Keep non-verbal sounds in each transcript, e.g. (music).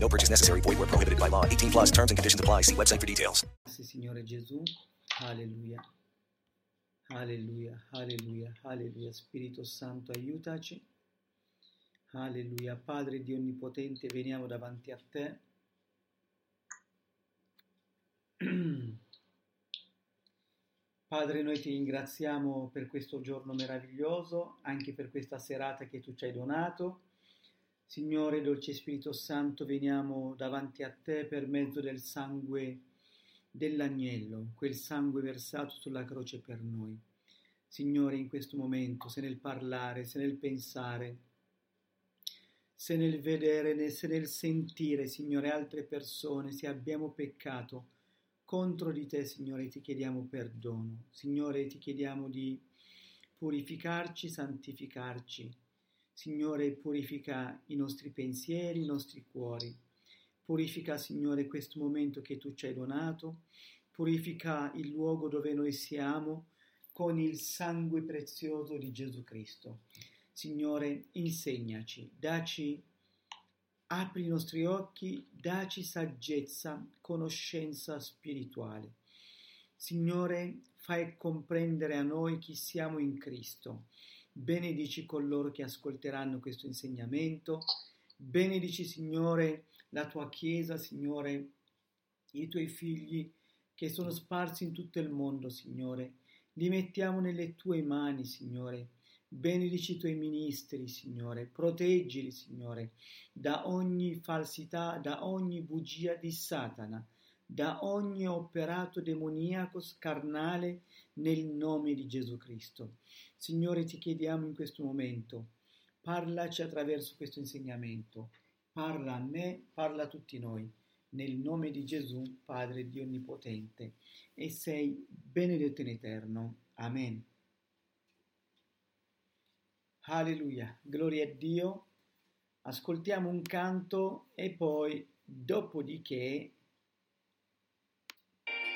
No purchase necessary. Void where prohibited by law. 18 plus. Terms and conditions apply. See website for details. Grazie Signore Gesù, alleluia, alleluia, alleluia, alleluia, Spirito Santo aiutaci, alleluia, Padre Dio Onnipotente veniamo davanti a Te, (clears throat) Padre noi ti ringraziamo per questo giorno meraviglioso, anche per questa serata che tu ci hai donato, Signore, dolce Spirito Santo, veniamo davanti a te per mezzo del sangue dell'agnello, quel sangue versato sulla croce per noi. Signore, in questo momento, se nel parlare, se nel pensare, se nel vedere, se nel sentire, Signore, altre persone, se abbiamo peccato contro di te, Signore, ti chiediamo perdono. Signore, ti chiediamo di purificarci, santificarci Signore, purifica i nostri pensieri, i nostri cuori. Purifica, Signore, questo momento che tu ci hai donato. Purifica il luogo dove noi siamo con il sangue prezioso di Gesù Cristo. Signore, insegnaci, daci, apri i nostri occhi, daci saggezza, conoscenza spirituale. Signore, fai comprendere a noi chi siamo in Cristo benedici coloro che ascolteranno questo insegnamento, benedici Signore la tua Chiesa, Signore, i tuoi figli che sono sparsi in tutto il mondo, Signore. Li mettiamo nelle tue mani, Signore. Benedici i tuoi ministri, Signore. Proteggili, Signore, da ogni falsità, da ogni bugia di Satana, da ogni operato demoniaco scarnale nel nome di Gesù Cristo. Signore, ti chiediamo in questo momento, parlaci attraverso questo insegnamento, parla a me, parla a tutti noi, nel nome di Gesù, Padre Dio Onnipotente, e sei benedetto in eterno. Amen. Alleluia, gloria a Dio. Ascoltiamo un canto e poi, dopodiché,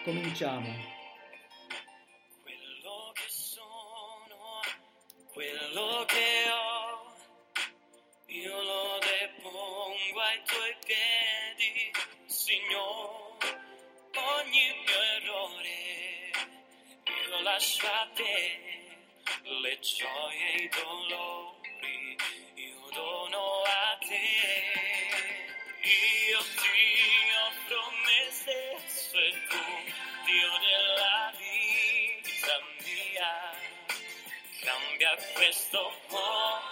cominciamo. quello che ho, io lo depongo ai tuoi piedi, Signore, ogni mio errore, io lascio a te. Le gioie e i dolori, io dono a te, io ti questo cuore,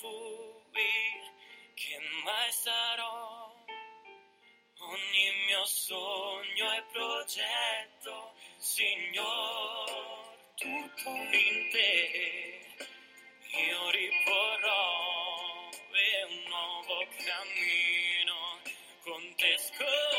quello che mai sarò, ogni mio sogno e progetto, Signor, tutto in te, io riporrò e un nuovo cammino con te scoprirò.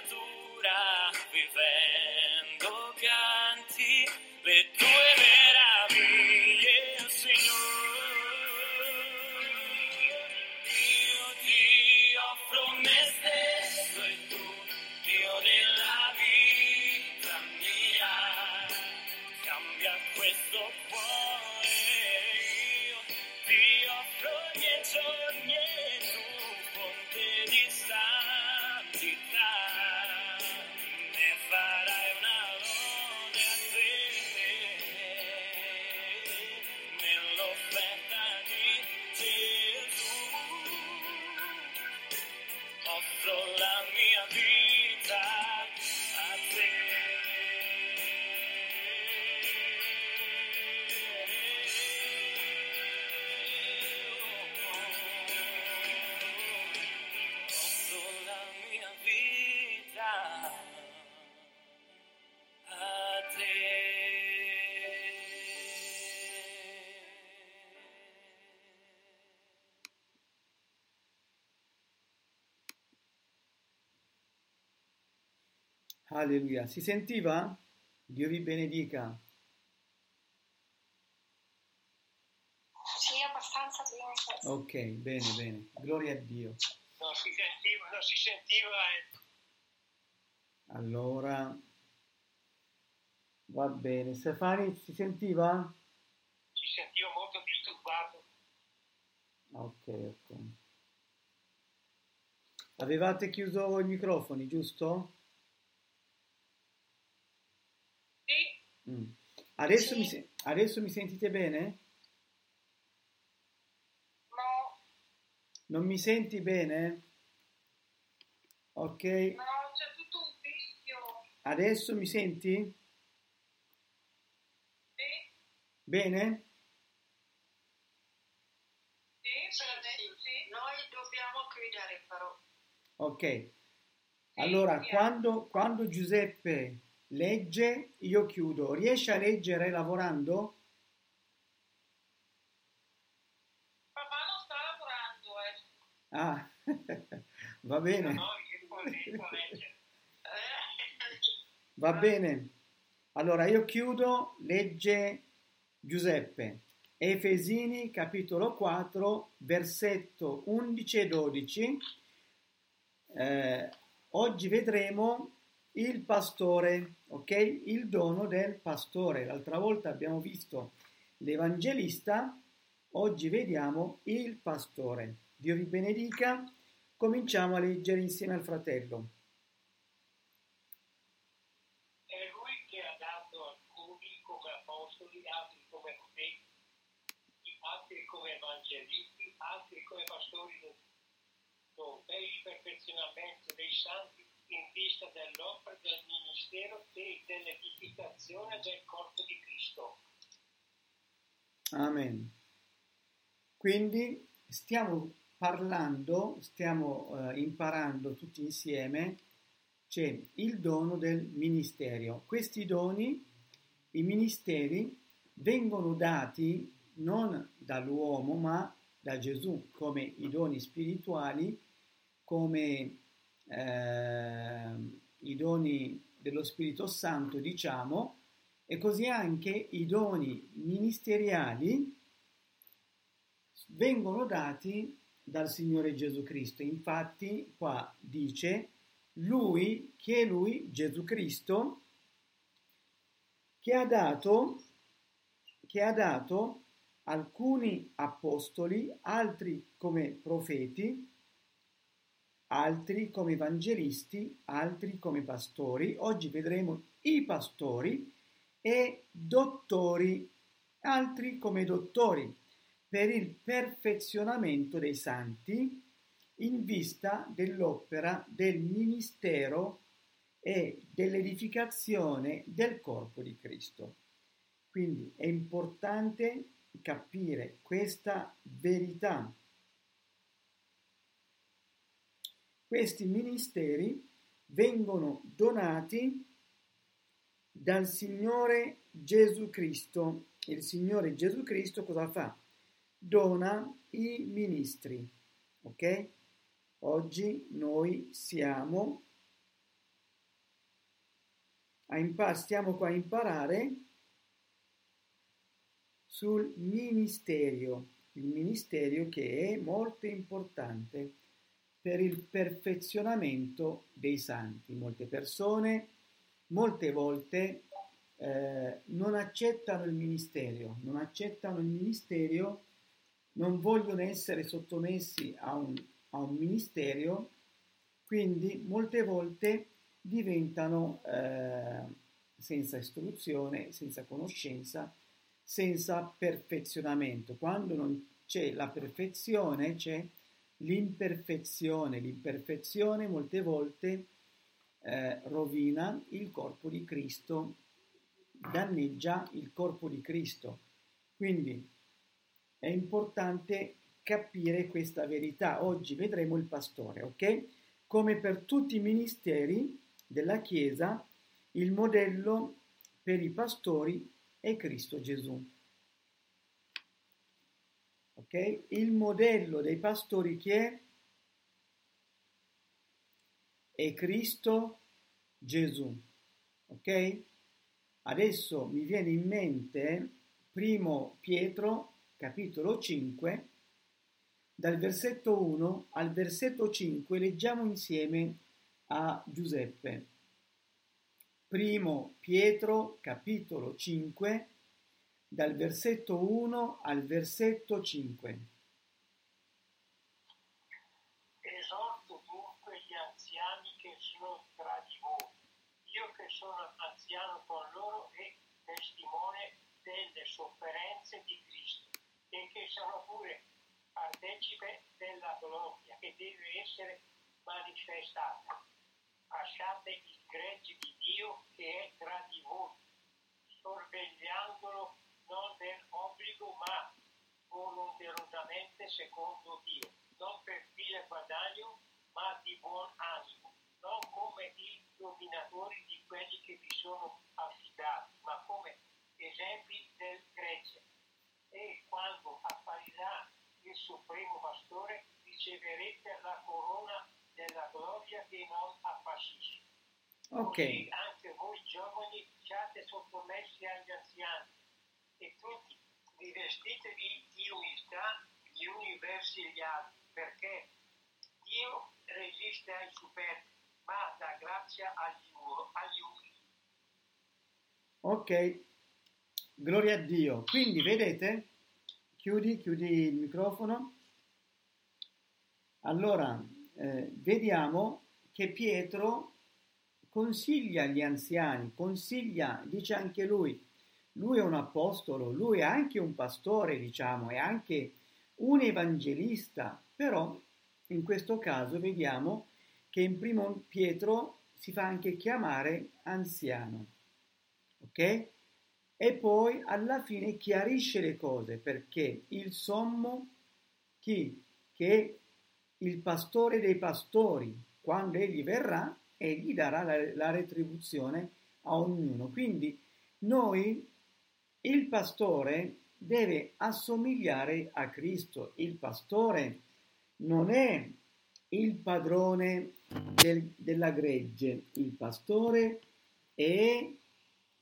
Ogni creatura Alleluia. Si sentiva? Dio vi benedica. Sì, abbastanza bene. Ok, bene, bene. Gloria a Dio. Non si sentiva, non si sentiva eh. Allora, va bene. Stefani, si sentiva? si sentiva molto disturbato. Ok, ok. Avevate chiuso i microfoni, giusto? Sì, Mm. Adesso, Sì. mi, se- adesso mi sentite bene? no, Non mi senti bene? Ok, no, c'è tutto un fischio. adesso mi senti? Sì, Bene? sì, per adesso sì. Noi dobbiamo chiudere però. Ok. Allora, quando, quando Giuseppe legge, io chiudo. Riesce a leggere lavorando? Papà non sta lavorando, eh. Ah, (laughs) va bene, No, leggere. (laughs) va bene. Allora, io chiudo, legge Giuseppe. Efesini capitolo 4, versetto 11 e 12. Eh, oggi vedremo il pastore, ok? Il dono del pastore. L'altra volta abbiamo visto l'evangelista, oggi vediamo il pastore. Dio vi benedica. Cominciamo a leggere insieme al fratello. È lui che ha dato alcuni come apostoli, altri come profeti, altri come evangelisti, altri come pastori per il perfezionamento dei santi in vista dell'opera del ministero e dell'edificazione del corpo di Cristo. Amen. Quindi stiamo parlando, stiamo eh, imparando tutti insieme, c'è il dono del ministero. Questi doni, i ministeri, vengono dati non dall'uomo ma da Gesù come i doni spirituali, come eh, i doni dello Spirito Santo, diciamo, e così anche i doni ministeriali vengono dati dal Signore Gesù Cristo. Infatti qua dice lui, che è lui, Gesù Cristo, che ha dato, che ha dato alcuni apostoli, altri come profeti, altri come evangelisti, altri come pastori. Oggi vedremo i pastori e dottori, altri come dottori, per il perfezionamento dei santi in vista dell'opera del ministero e dell'edificazione del corpo di Cristo. Quindi è importante capire questa verità. Questi ministeri vengono donati dal Signore Gesù Cristo. Il Signore Gesù Cristo cosa fa? dona i ministri. Ok? Oggi noi siamo a impar- stiamo qua a imparare sul ministero, il ministero che è molto importante per il perfezionamento dei santi. Molte persone, molte volte, eh, non accettano il ministero, non accettano il ministero, non vogliono essere sottomessi a un, a un ministero, quindi molte volte diventano eh, senza istruzione, senza conoscenza, senza perfezionamento. Quando non c'è la perfezione, c'è l'imperfezione. L'imperfezione molte volte eh, rovina il corpo di Cristo, danneggia il corpo di Cristo. Quindi è importante capire questa verità. Oggi vedremo il pastore, ok? Come per tutti i ministeri della Chiesa, il modello per i pastori è Cristo Gesù. Ok? Il modello dei pastori chi è? È Cristo Gesù. Ok? Adesso mi viene in mente primo Pietro capitolo 5 dal versetto 1 al versetto 5 leggiamo insieme a Giuseppe. Primo Pietro capitolo 5 dal versetto 1 al versetto 5. Esorto dunque gli anziani che sono tra di voi, io che sono anziano con loro e testimone delle sofferenze di Cristo, e che sono pure partecipe della gloria che deve essere manifestata. Lasciate il gregge di Dio che è tra di voi, sorvegliandolo non per obbligo ma volontariamente secondo Dio, non per fine guadagno ma di buon animo, non come i dominatori di quelli che vi sono affidati, ma come esempi del gregge. E quando apparirà il supremo pastore riceverete la corona della gloria che non appassisce. Ok, Così anche voi giovani siate sottomessi agli anziani e tutti rivestitevi di umiltà gli uni verso gli altri, perché Dio resiste ai superbi, ma dà grazia agli, u- agli umili. ok. Gloria a Dio. Quindi vedete? Chiudi, chiudi il microfono. Allora, eh, vediamo che Pietro consiglia agli anziani, consiglia, dice anche lui, lui è un apostolo, lui è anche un pastore, diciamo, è anche un evangelista, però in questo caso vediamo che in primo Pietro si fa anche chiamare anziano, ok? E poi alla fine chiarisce le cose perché il sommo, chi? Che il pastore dei pastori, quando egli verrà, egli darà la, la retribuzione a ognuno. Quindi noi, il pastore deve assomigliare a Cristo. Il pastore non è il padrone del- della gregge, il pastore è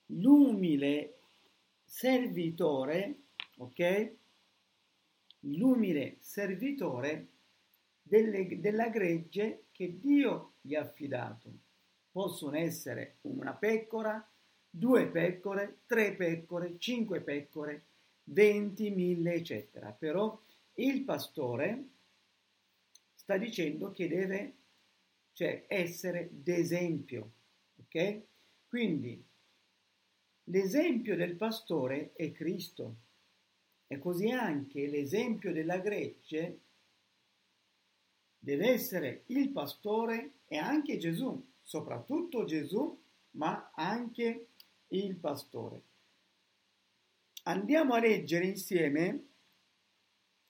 l'umile servitore, ok? L'umile servitore delle- della gregge che Dio gli ha affidato. Possono essere una pecora, due pecore, tre pecore, cinque pecore, venti, mille, eccetera. Però il pastore sta dicendo che deve cioè, essere d'esempio, ok? Quindi l'esempio del pastore è Cristo e così anche l'esempio della gregge deve essere il pastore e anche Gesù, soprattutto Gesù, ma anche il pastore. Andiamo a leggere insieme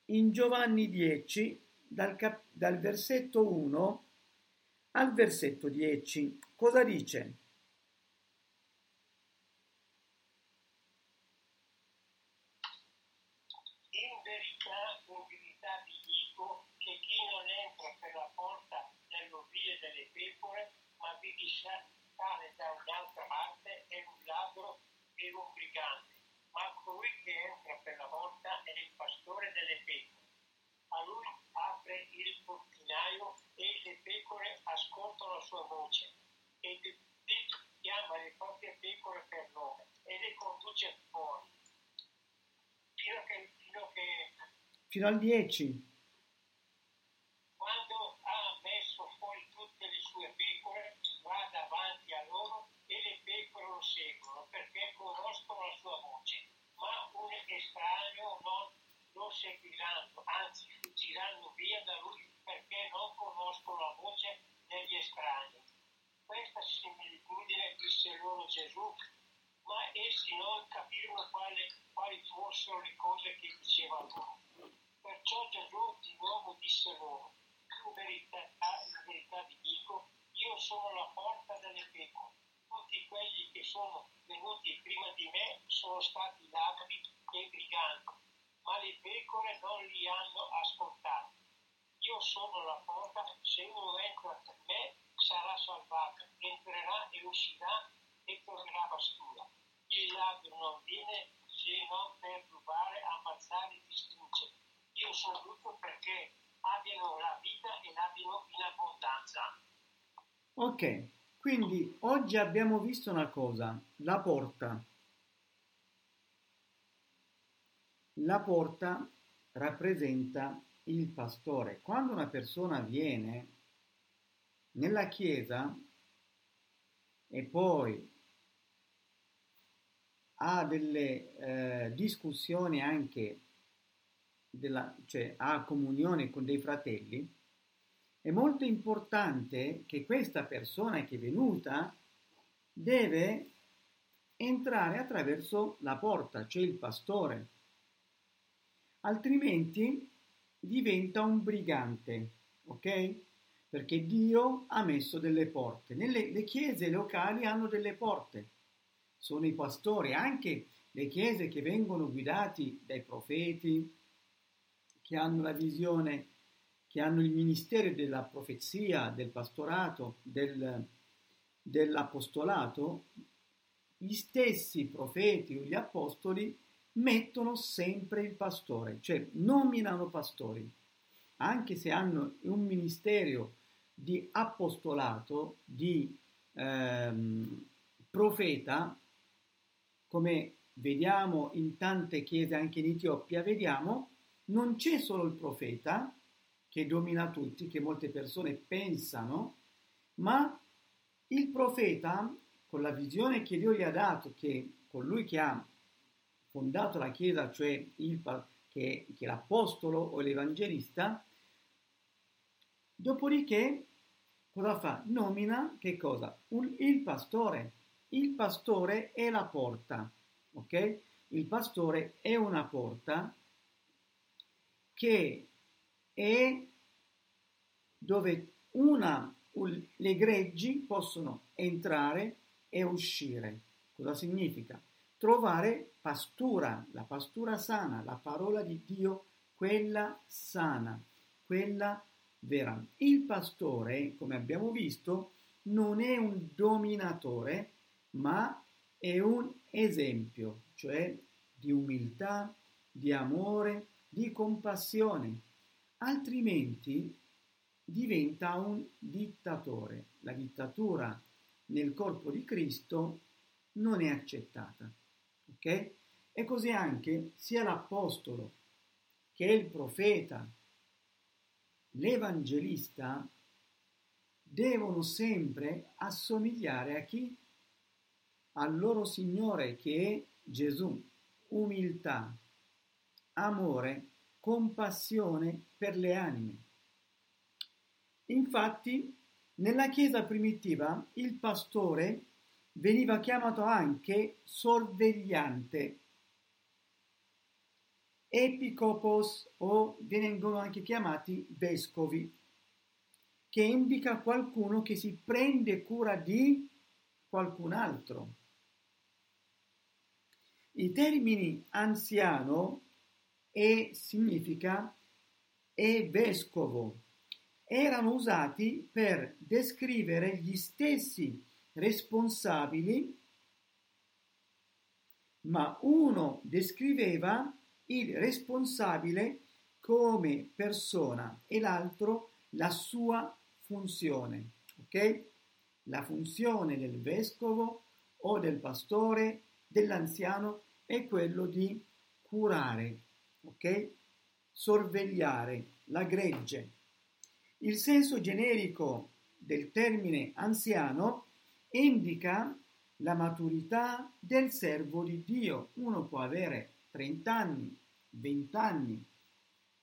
in Giovanni 10, dal, cap- dal versetto 1 al versetto 10. Cosa dice? delle pecore, ma vi discerna da un'altra parte brigante, ma colui che entra per la volta è il pastore delle pecore. A lui apre il portinaio e le pecore ascoltano la sua voce e chiama le proprie pecore per nome e le conduce fuori. Fino che, fino che Fino al 10. quando ha messo fuori tutte le sue pecore, va davanti a loro e le pecore lo seguono perché conoscono la sua voce. Ma un estraneo non lo seguiranno, anzi fuggiranno via da lui perché non conoscono la voce degli estranei. Questa similitudine disse loro Gesù, ma essi non capirono quale- quali fossero le cose che diceva loro. Perciò Gesù di nuovo disse loro, in verità, in verità vi dico, io sono la porta delle pecore. Tutti quelli che sono venuti prima di me sono stati ladri e briganti, ma le pecore non li hanno ascoltati. Io sono la porta, se uno entra per me sarà salvato, entrerà e uscirà e tornerà pastura. Il ladro non viene se non per rubare, ammazzare e distruggere. Io sono venuto perché abbiano la vita e l'abbiano in abbondanza. Ok, quindi oggi abbiamo visto una cosa, la porta. La porta rappresenta il pastore. Quando una persona viene nella chiesa e poi ha delle eh, discussioni anche, della, cioè ha comunione con dei fratelli, è molto importante che questa persona che è venuta deve entrare attraverso la porta, cioè il pastore, altrimenti diventa un brigante, ok? Perché Dio ha messo delle porte. Nelle le chiese locali hanno delle porte, sono i pastori, anche le chiese che vengono guidati dai profeti, che hanno la visione che hanno il ministero della profezia, del pastorato, del, dell'apostolato, gli stessi profeti o gli apostoli mettono sempre il pastore, cioè nominano pastori, anche se hanno un ministero di apostolato, di ehm, profeta, come vediamo in tante chiese anche in Etiopia, vediamo, non c'è solo il profeta, che domina tutti, che molte persone pensano, ma il profeta, con la visione che Dio gli ha dato, che colui che ha fondato la Chiesa, cioè il, che, che l'apostolo o l'evangelista, dopodiché cosa fa? Nomina che cosa? Un, il pastore. Il pastore è la porta, ok? Il pastore è una porta che è dove una, le greggi possono entrare e uscire. Cosa significa? Trovare pastura, la pastura sana, la parola di Dio, quella sana, quella vera. Il pastore, come abbiamo visto, non è un dominatore, ma è un esempio, cioè di umiltà, di amore, di compassione. Altrimenti diventa un dittatore. La dittatura nel corpo di Cristo non è accettata. Ok? E così anche sia l'apostolo che il profeta, l'evangelista, devono sempre assomigliare a chi? Al loro Signore che è Gesù. Umiltà, amore, compassione per le anime. Infatti, nella Chiesa primitiva il pastore veniva chiamato anche sorvegliante, epicopos o vengono anche chiamati vescovi, che indica qualcuno che si prende cura di qualcun altro. I termini anziano e significa e vescovo erano usati per descrivere gli stessi responsabili, ma uno descriveva il responsabile come persona e l'altro la sua funzione. Ok? La funzione del vescovo o del pastore, dell'anziano, è quello di curare, ok? Sorvegliare la gregge. Il senso generico del termine anziano indica la maturità del servo di Dio. Uno può avere 30 anni, 20 anni.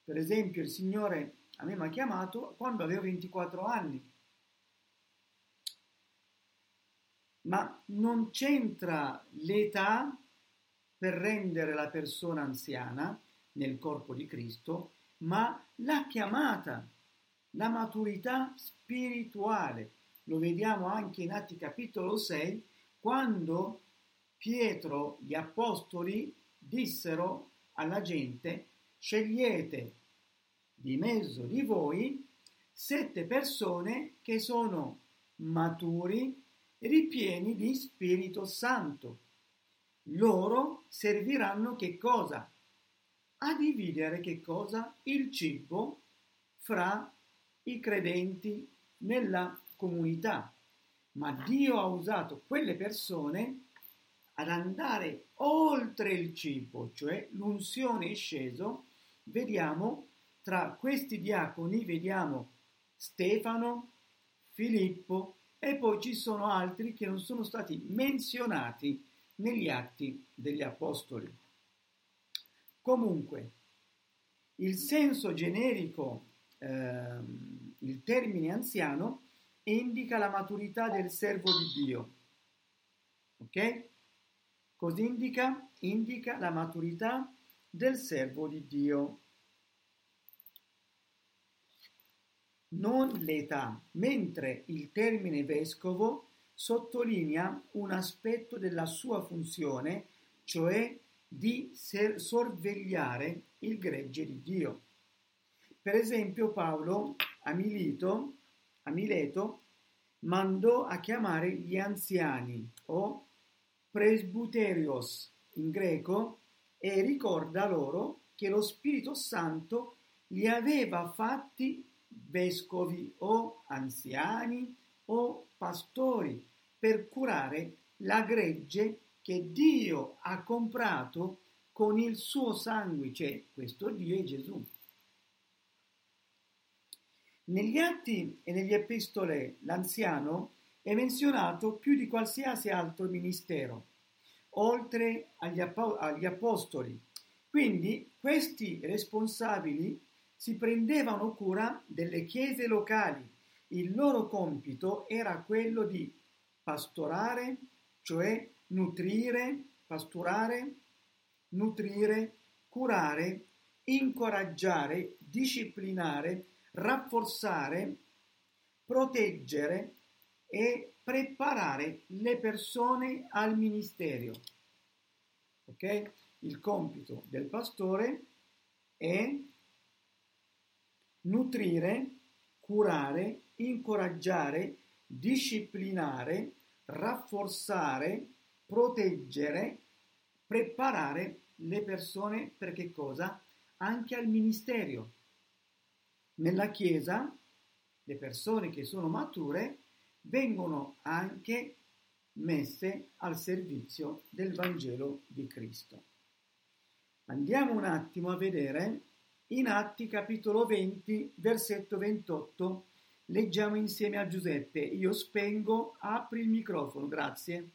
Per esempio, il Signore a me mi ha chiamato quando avevo 24 anni. Ma non c'entra l'età per rendere la persona anziana nel corpo di Cristo, ma la chiamata, la maturità spirituale. Lo vediamo anche in Atti capitolo 6, quando Pietro, gli apostoli, dissero alla gente, scegliete di mezzo di voi sette persone che sono maturi, ripieni di Spirito Santo. Loro serviranno che cosa? A dividere che cosa? Il cibo fra i credenti nella comunità. Ma Dio ha usato quelle persone ad andare oltre il cibo, cioè l'unzione è sceso, vediamo tra questi diaconi, vediamo Stefano, Filippo e poi ci sono altri che non sono stati menzionati negli atti degli apostoli. Comunque, il senso generico, ehm, il termine anziano, indica la maturità del servo di Dio. Ok? Cosa indica? Indica la maturità del servo di Dio. Non l'età, mentre il termine vescovo sottolinea un aspetto della sua funzione, cioè di sorvegliare il gregge di Dio. Per esempio Paolo a Milito, a Mileto mandò a chiamare gli anziani o presbuterios in greco e ricorda loro che lo Spirito Santo li aveva fatti vescovi o anziani o pastori per curare la gregge che Dio ha comprato con il suo sangue, cioè questo Dio è Gesù. Negli atti e negli epistole l'anziano è menzionato più di qualsiasi altro ministero, oltre agli, apo- agli apostoli. Quindi questi responsabili si prendevano cura delle chiese locali. Il loro compito era quello di pastorare, cioè nutrire, pasturare, nutrire, curare, incoraggiare, disciplinare, rafforzare, proteggere e preparare le persone al ministero. Ok? Il compito del pastore è nutrire, curare, incoraggiare, disciplinare, rafforzare, proteggere, preparare le persone per che cosa? Anche al ministero. Nella Chiesa le persone che sono mature vengono anche messe al servizio del Vangelo di Cristo. Andiamo un attimo a vedere in Atti capitolo 20, versetto 28. Leggiamo insieme a Giuseppe. Io spengo, apri il microfono, grazie.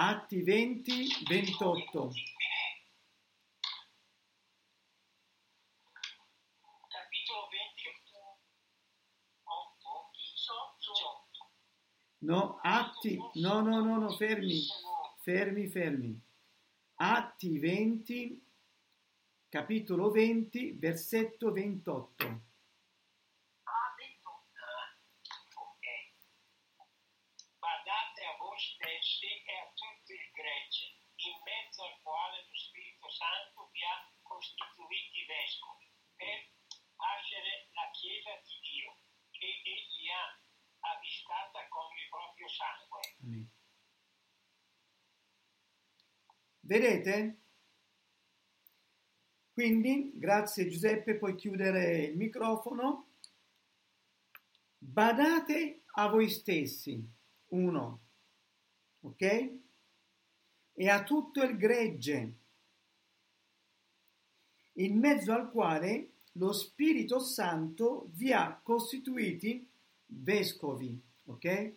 Atti 20, 28. Capitolo 28, 18. No, atti, no, no, no, no, fermi, fermi, fermi. Atti 20, capitolo 20, versetto 28. Ah, 28. Ok. Badate a voi stessi e a gregge, in mezzo al quale lo Spirito Santo vi ha costituiti vescovi per facere la Chiesa di Dio, che egli ha avvistata con il proprio sangue. Mm. Vedete? Quindi, grazie Giuseppe, puoi chiudere il microfono. Badate a voi stessi. Uno. Ok? E a tutto il gregge, in mezzo al quale lo Spirito Santo vi ha costituiti vescovi, ok?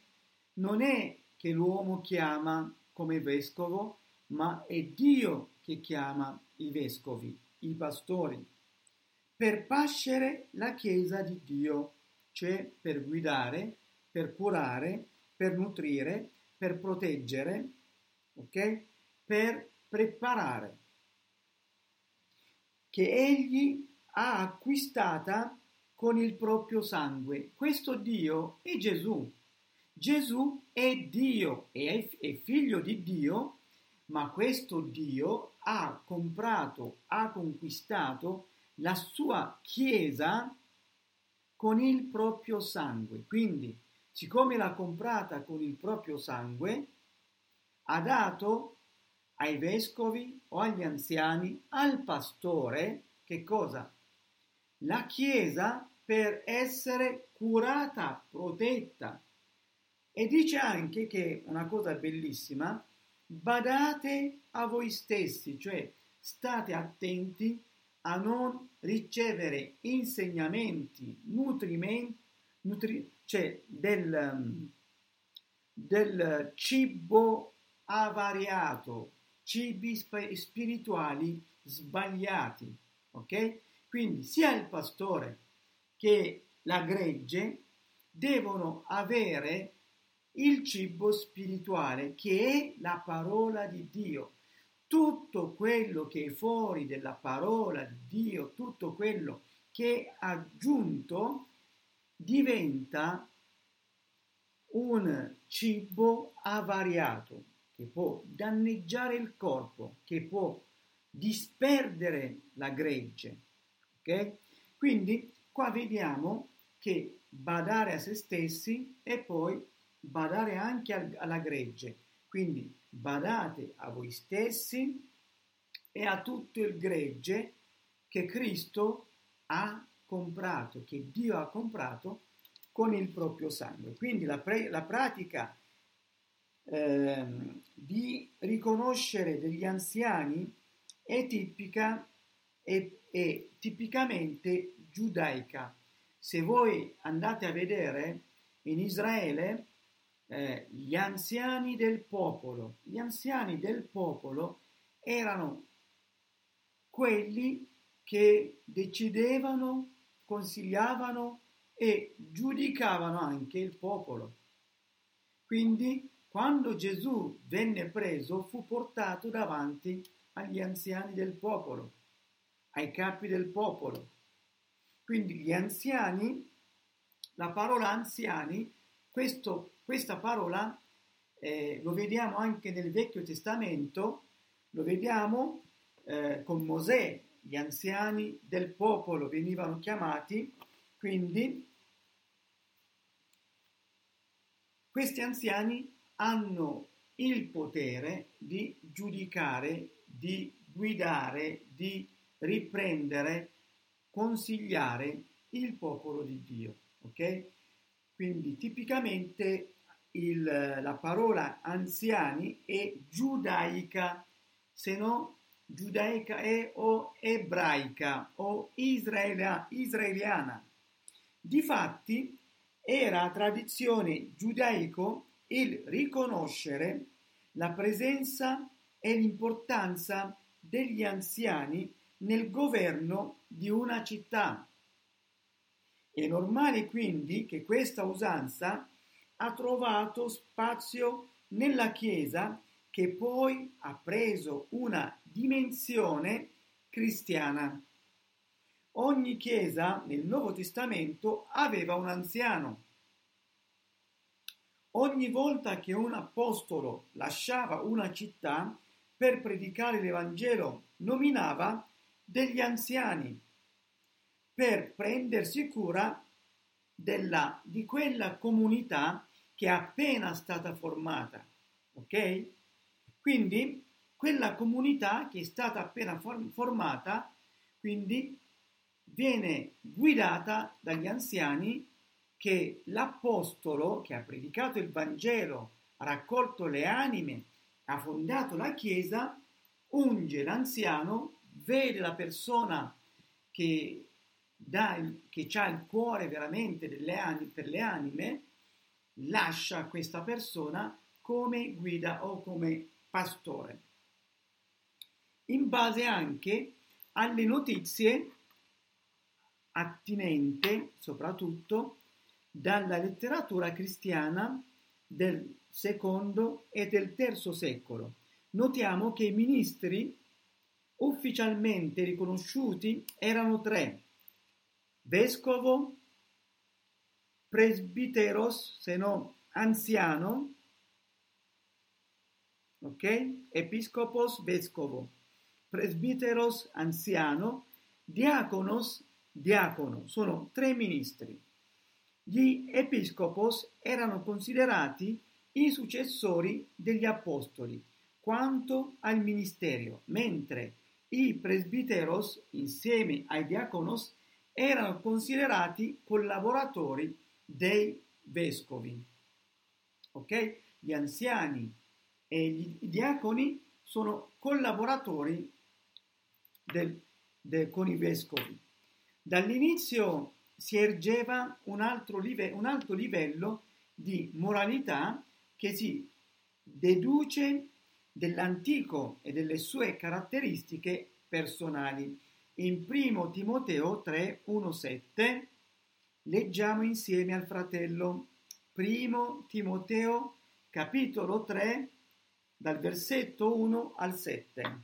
Non è che l'uomo chiama come vescovo, ma è Dio che chiama i vescovi, i pastori, per pascere la Chiesa di Dio, cioè per guidare, per curare, per nutrire, per proteggere, ok? Per preparare, che egli ha acquistata con il proprio sangue. Questo Dio è Gesù. Gesù è Dio, è, è figlio di Dio, ma questo Dio ha comprato, ha conquistato la sua Chiesa con il proprio sangue. Quindi, siccome l'ha comprata con il proprio sangue, ha dato ai vescovi o agli anziani, al pastore, che cosa? La Chiesa per essere curata, protetta. E dice anche che una cosa bellissima, badate a voi stessi, cioè state attenti a non ricevere insegnamenti, nutrimenti, nutri, cioè del, del cibo avariato, cibi spirituali sbagliati, ok? Quindi sia il pastore che la gregge devono avere il cibo spirituale che è la parola di Dio. Tutto quello che è fuori della parola di Dio, tutto quello che è aggiunto, diventa un cibo avariato che può danneggiare il corpo, che può disperdere la gregge. Ok? Quindi qua vediamo che badare a se stessi e poi badare anche al, alla gregge. Quindi badate a voi stessi e a tutto il gregge che Cristo ha comprato, che Dio ha comprato con il proprio sangue. Quindi la, pre, la pratica eh, di riconoscere degli anziani è tipica e tipicamente giudaica. Se voi andate a vedere in Israele eh, gli anziani del popolo, gli anziani del popolo erano quelli che decidevano, consigliavano e giudicavano anche il popolo. Quindi quando Gesù venne preso fu portato davanti agli anziani del popolo ai capi del popolo. Quindi gli anziani, la parola anziani, questo, questa parola eh, lo vediamo anche nel Vecchio Testamento, lo vediamo eh, con Mosè, gli anziani del popolo venivano chiamati, quindi questi anziani hanno il potere di giudicare, di guidare, di riprendere, consigliare il popolo di Dio. Ok? Quindi tipicamente il, la parola anziani è giudaica, se no giudaica è o ebraica o israela, israeliana. Difatti era tradizione giudaico il riconoscere la presenza e l'importanza degli anziani nel governo di una città. È normale quindi che questa usanza ha trovato spazio nella Chiesa che poi ha preso una dimensione cristiana. Ogni Chiesa nel Nuovo Testamento aveva un anziano. Ogni volta che un apostolo lasciava una città per predicare l'Evangelo, nominava degli anziani per prendersi cura della, di quella comunità che è appena stata formata. Ok? Quindi quella comunità che è stata appena form- formata, quindi viene guidata dagli anziani che l'apostolo che ha predicato il Vangelo, ha raccolto le anime, ha fondato la Chiesa, unge l'anziano, vede la persona che, dà che ha il cuore veramente anime, per le anime, lascia questa persona come guida o come pastore. In base anche alle notizie attinente soprattutto dalla letteratura cristiana del secondo e del terzo secolo. Notiamo che i ministri ufficialmente riconosciuti erano tre, vescovo, presbiteros, se no anziano, ok? Episcopos, vescovo, presbiteros, anziano, diaconos, diacono, sono tre ministri. Gli episcopos erano considerati i successori degli apostoli quanto al ministero, mentre i presbiteros, insieme ai diaconos, erano considerati collaboratori dei vescovi. Ok? Gli anziani e gli diaconi sono collaboratori del, del, con i vescovi. Dall'inizio si ergeva un, altro live, un alto livello di moralità che si deduce dell'antico e delle sue caratteristiche personali. In 1 Timoteo 3, 1, 7 leggiamo insieme al fratello 1 Timoteo capitolo 3 dal versetto 1 al 7.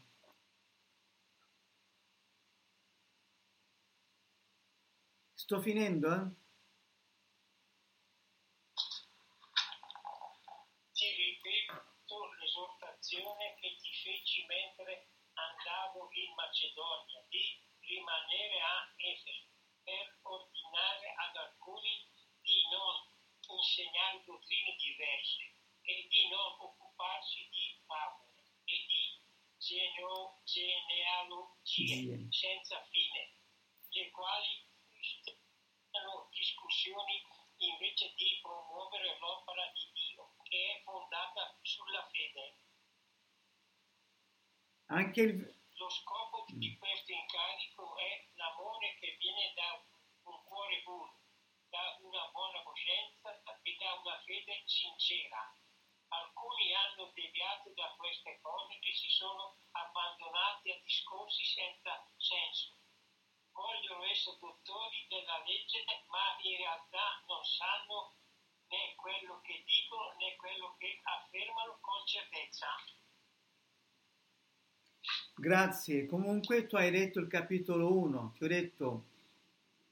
Sto finendo, eh? Ti ripeto l'esortazione che ti feci mentre andavo in Macedonia di rimanere a Efeso per ordinare ad alcuni di non insegnare dottrine diverse e di non occuparsi di favole e di geneo- genealogie senza fine, le quali suscitano discussioni invece di promuovere l'opera di Dio che è fondata sulla fede. Anche il... Lo scopo di questo incarico è l'amore che viene da un cuore puro, da una buona coscienza e da una fede sincera. Alcuni hanno deviato da queste cose e si sono abbandonati a discorsi senza senso. Vogliono essere dottori della legge, ma in realtà non sanno né quello che dicono né quello che affermano con certezza. Grazie. Comunque tu hai letto il capitolo 1, ti ho detto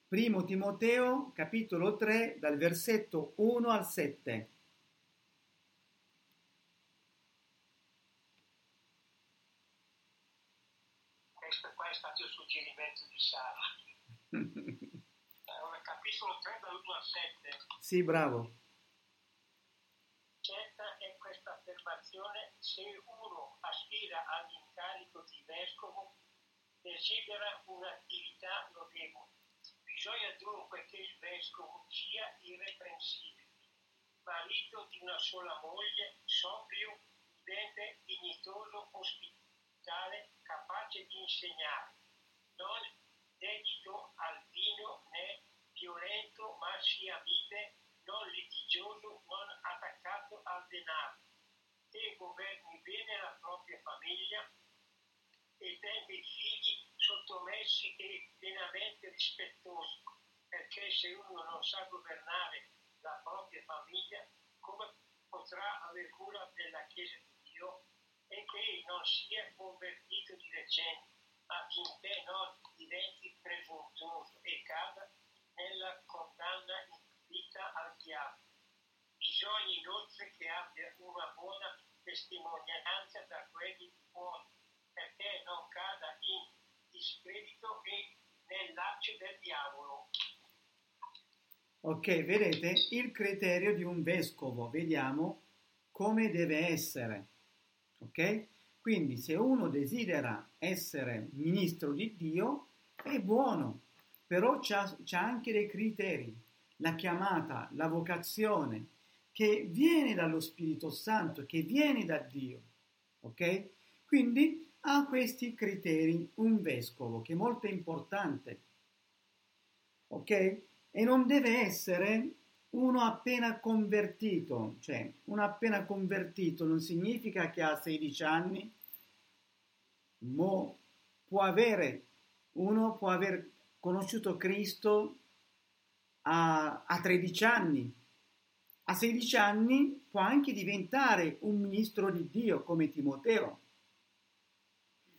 primo Timoteo, capitolo 3, dal versetto 1 al 7. Questo qua è stato il suggerimento di Sara. Allora, capitolo 3 dall'1 al 7. Sì, bravo. Certa è questa affermazione, se uno aspira all'incarico di vescovo, desidera un'attività notevole. Bisogna dunque che il vescovo sia irreprensibile, marito di una sola moglie, sobrio, prudente, dignitoso, ospitale, capace di insegnare, non dedito al vino né violento, ma sia mite, non litigioso, non attaccato al denaro, che governi bene la propria famiglia e tenga i figli sottomessi e pienamente rispettosi, perché se uno non sa governare la propria famiglia, come potrà aver cura della Chiesa di Dio e che non sia convertito di recente, affinché non diventi presuntuoso e cada nella condanna invita al diavolo. Bisogna inoltre che abbia una buona testimonianza da quelli buoni, perché non cada in discredito e nel del diavolo. Ok, vedete il criterio di un vescovo, vediamo come deve essere. Ok? Quindi se uno desidera essere ministro di Dio, è buono, però c'ha, c'ha anche dei criteri, la chiamata, la vocazione, che viene dallo Spirito Santo, che viene da Dio. Ok? Quindi ha questi criteri un vescovo, che è molto importante. Ok? E non deve essere uno appena convertito, cioè uno appena convertito non significa che ha 16 anni, ma può avere, uno può aver conosciuto Cristo a, a 13 anni, a 16 anni può anche diventare un ministro di Dio come Timoteo.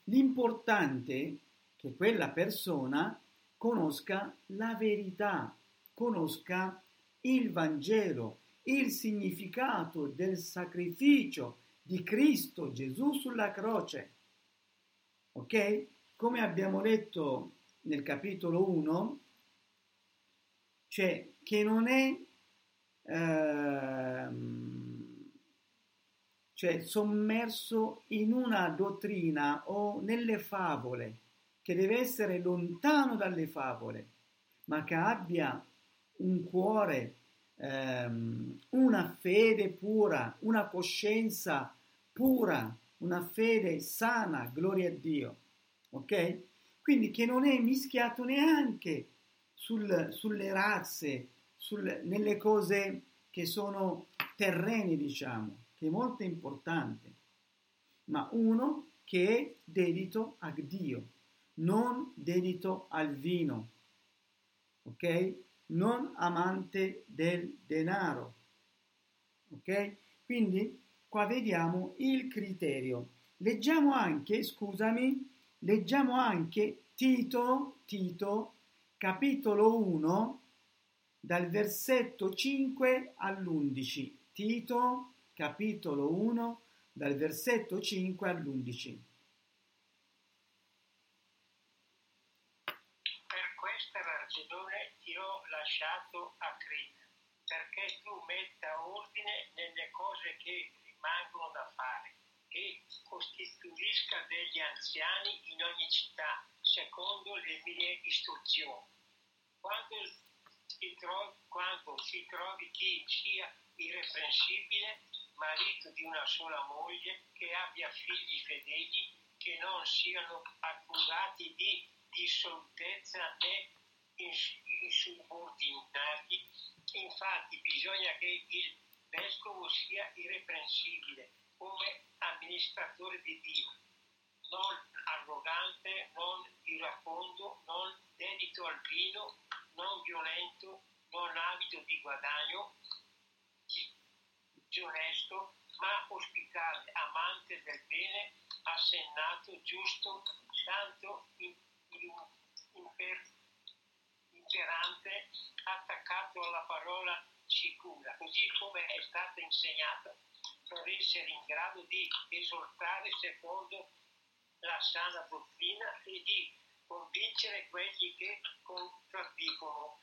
L'importante è che quella persona conosca la verità, conosca il Vangelo, il significato del sacrificio di Cristo Gesù sulla croce. Ok? Come abbiamo letto nel capitolo 1, cioè che non è ehm, cioè sommerso in una dottrina o nelle favole, che deve essere lontano dalle favole, ma che abbia un cuore, ehm, una fede pura, una coscienza pura, una fede sana, gloria a Dio. Ok? Quindi che non è mischiato neanche sul, sulle razze, sul, nelle cose che sono terrene, diciamo, che è molto importante, ma uno che è dedito a Dio, non dedito al vino, ok? Non amante del denaro, ok? Quindi qua vediamo il criterio. Leggiamo anche, scusami, leggiamo anche Tito, Tito, capitolo 1, dal versetto 5 all'11. Tito, capitolo 1, dal versetto 5 all'11. Per questa ragione ti ho lasciato a Creta, perché tu metta ordine nelle cose che rimangono da fare e costituisca degli anziani in ogni città, secondo le mie istruzioni. Quando si trovi, quando si trovi chi sia irreprensibile, marito di una sola moglie, che abbia figli fedeli, che non siano accusati di dissolutezza né insubordinati. Infatti bisogna che il vescovo sia irreprensibile come amministratore di Dio, non arrogante, non iracondo, non dedito al vino, non violento, non avido di guadagno, onesto, ma ospitale, amante del bene, assennato, giusto, santo, in, in, imper, imperante, attaccato alla parola sicura, così come è stata insegnata, per essere in grado di esortare secondo la sana dottrina e di convincere quelli che contraddicono.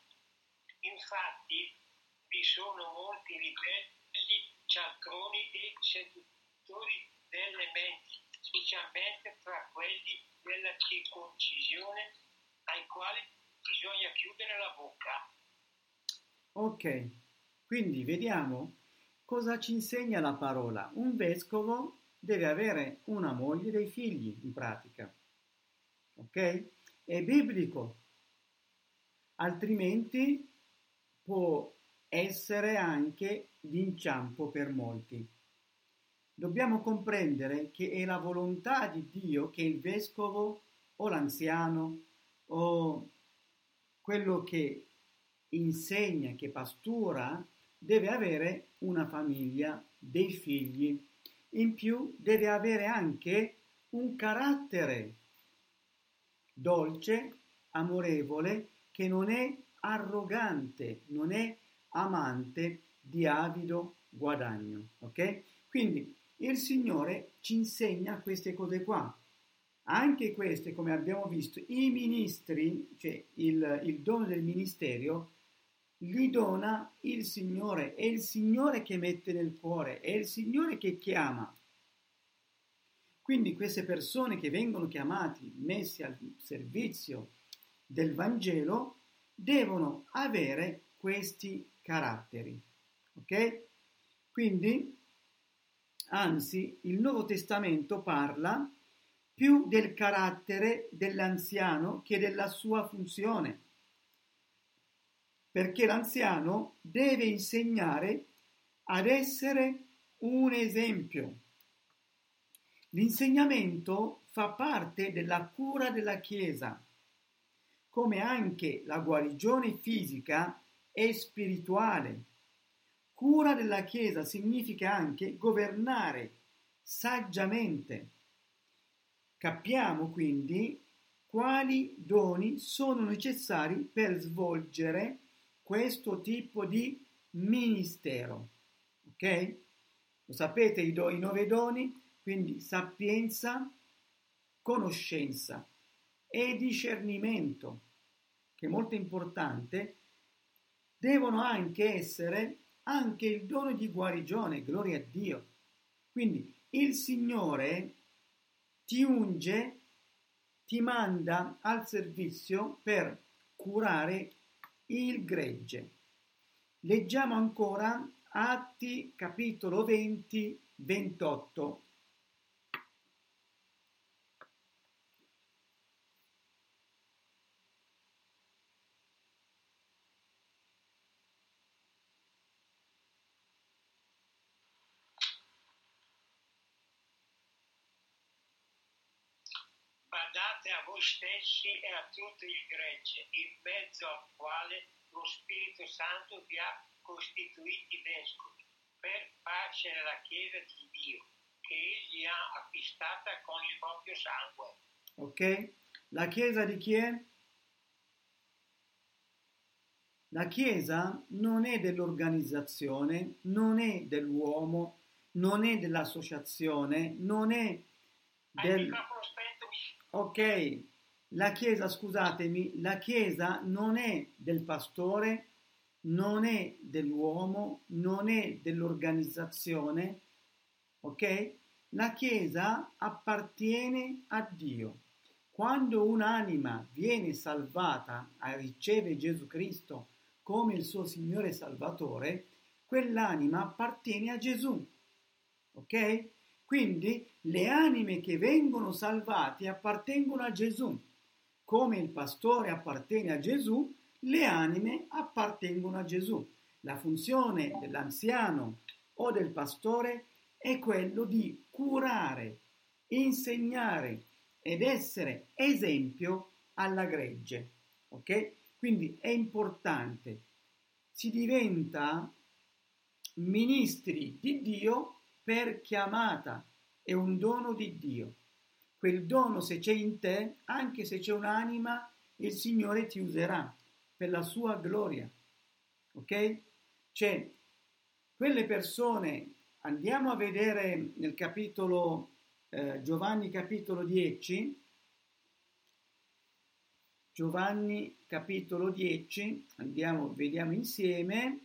Infatti vi sono molti ribelli, cialtroni e seduttori delle menti, specialmente tra quelli della circoncisione ai quali bisogna chiudere la bocca. Ok, quindi vediamo cosa ci insegna la parola. Un vescovo deve avere una moglie e dei figli, in pratica. Ok? È biblico. Altrimenti può essere anche d'inciampo per molti. Dobbiamo comprendere che è la volontà di Dio che il vescovo o l'anziano o quello che insegna, che pastura, deve avere una famiglia, dei figli. In più deve avere anche un carattere dolce, amorevole, che non è arrogante, non è amante di avido guadagno. Ok? Quindi il Signore ci insegna queste cose qua. Anche queste, come abbiamo visto, i ministri, cioè il, il dono del ministero, li dona il Signore, è il Signore che mette nel cuore, è il Signore che chiama. Quindi queste persone che vengono chiamati, messi al servizio del Vangelo, devono avere questi caratteri. Ok? Quindi, anzi, il Nuovo Testamento parla più del carattere dell'anziano che della sua funzione, perché l'anziano deve insegnare ad essere un esempio. L'insegnamento fa parte della cura della Chiesa, come anche la guarigione fisica e spirituale. Cura della Chiesa significa anche governare saggiamente. Capiamo quindi quali doni sono necessari per svolgere questo tipo di ministero. Ok? Lo sapete i, do, i nove doni? Quindi sapienza, conoscenza e discernimento, che è molto importante, devono anche essere anche il dono di guarigione, gloria a Dio. Quindi il Signore ti unge, ti manda al servizio per curare il gregge. Leggiamo ancora Atti capitolo 20, 28. Badate a voi stessi e a tutto il gregge, in mezzo al quale lo Spirito Santo vi ha costituiti vescovi, per facere la Chiesa di Dio, che Egli ha acquistata con il proprio sangue. Ok? La Chiesa di chi è? La Chiesa non è dell'organizzazione, non è dell'uomo, non è dell'associazione, non è Al del... microfono spento Ok, la Chiesa, scusatemi, la Chiesa non è del pastore, non è dell'uomo, non è dell'organizzazione, ok? La Chiesa appartiene a Dio. Quando un'anima viene salvata e riceve Gesù Cristo come il suo Signore Salvatore, quell'anima appartiene a Gesù. Ok? Quindi le anime che vengono salvate appartengono a Gesù. Come il pastore appartiene a Gesù, le anime appartengono a Gesù. La funzione dell'anziano o del pastore è quello di curare, insegnare ed essere esempio alla gregge. Ok? Quindi è importante. Si diventa ministri di Dio per chiamata, è un dono di Dio. Quel dono se c'è in te, anche se c'è un'anima, il Signore ti userà per la sua gloria. Ok? Cioè, quelle persone, andiamo a vedere nel capitolo eh, Giovanni capitolo 10, Giovanni capitolo 10, andiamo, vediamo insieme.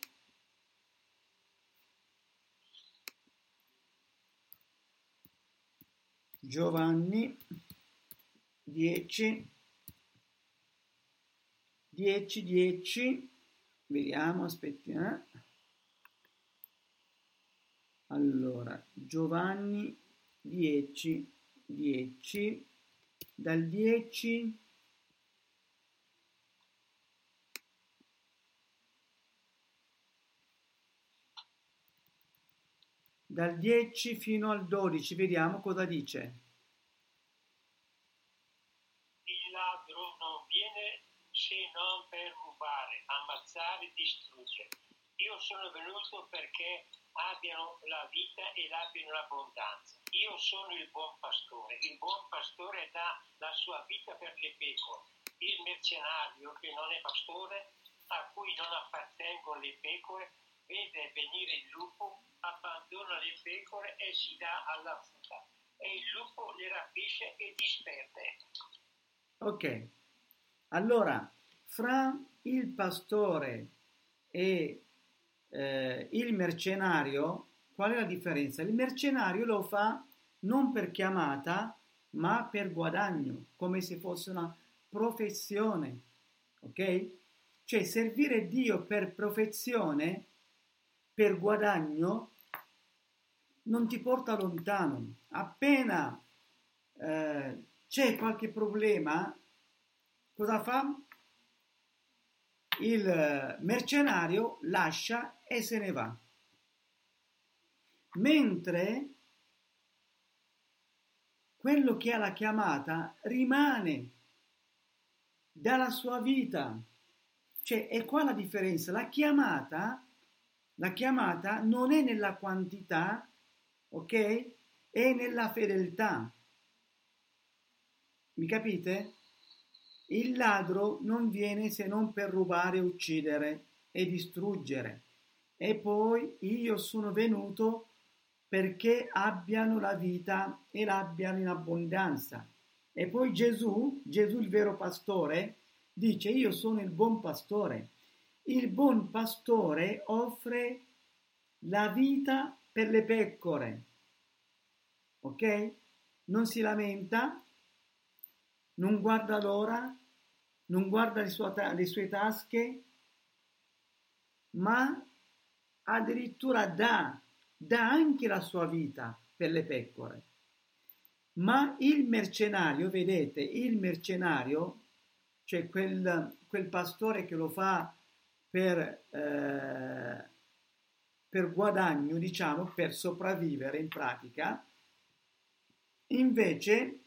Giovanni 10, 10, 10, vediamo, aspettiamo. Allora, Giovanni 10, 10, dal 10 dal 10 fino al 12, vediamo cosa dice. Il ladro non viene se non per rubare, ammazzare distruggere. Io sono venuto perché abbiano la vita e l'abbiano in abbondanza. Io sono il buon pastore. Il buon pastore dà la sua vita per le pecore. Il mercenario che non è pastore, a cui non appartengono le pecore, vede venire il lupo, abbandona le pecore e si dà alla fuga. E il lupo le rapisce e disperde. Ok, allora, fra il pastore e eh, il mercenario, qual è la differenza? Il mercenario lo fa non per chiamata, ma per guadagno, come se fosse una professione, ok? Cioè servire Dio per professione, per guadagno, non ti porta lontano. Appena eh, c'è qualche problema, cosa fa? Il mercenario lascia e se ne va. Mentre quello che ha la chiamata rimane dalla sua vita. Cioè, è qua la differenza. La chiamata, la chiamata non è nella quantità, ok? È nella fedeltà. Mi capite? Il ladro non viene se non per rubare, uccidere e distruggere. E poi io sono venuto perché abbiano la vita e l'abbiano in abbondanza. E poi Gesù, Gesù il vero pastore, dice io sono il buon pastore. Il buon pastore offre la vita per le pecore. Ok? Non si lamenta, non guarda l'ora, non guarda le sue, le sue tasche, ma addirittura dà dà anche la sua vita per le pecore. Ma il mercenario, vedete, il mercenario, cioè quel, quel pastore che lo fa per, eh, per guadagno, diciamo, per sopravvivere in pratica, invece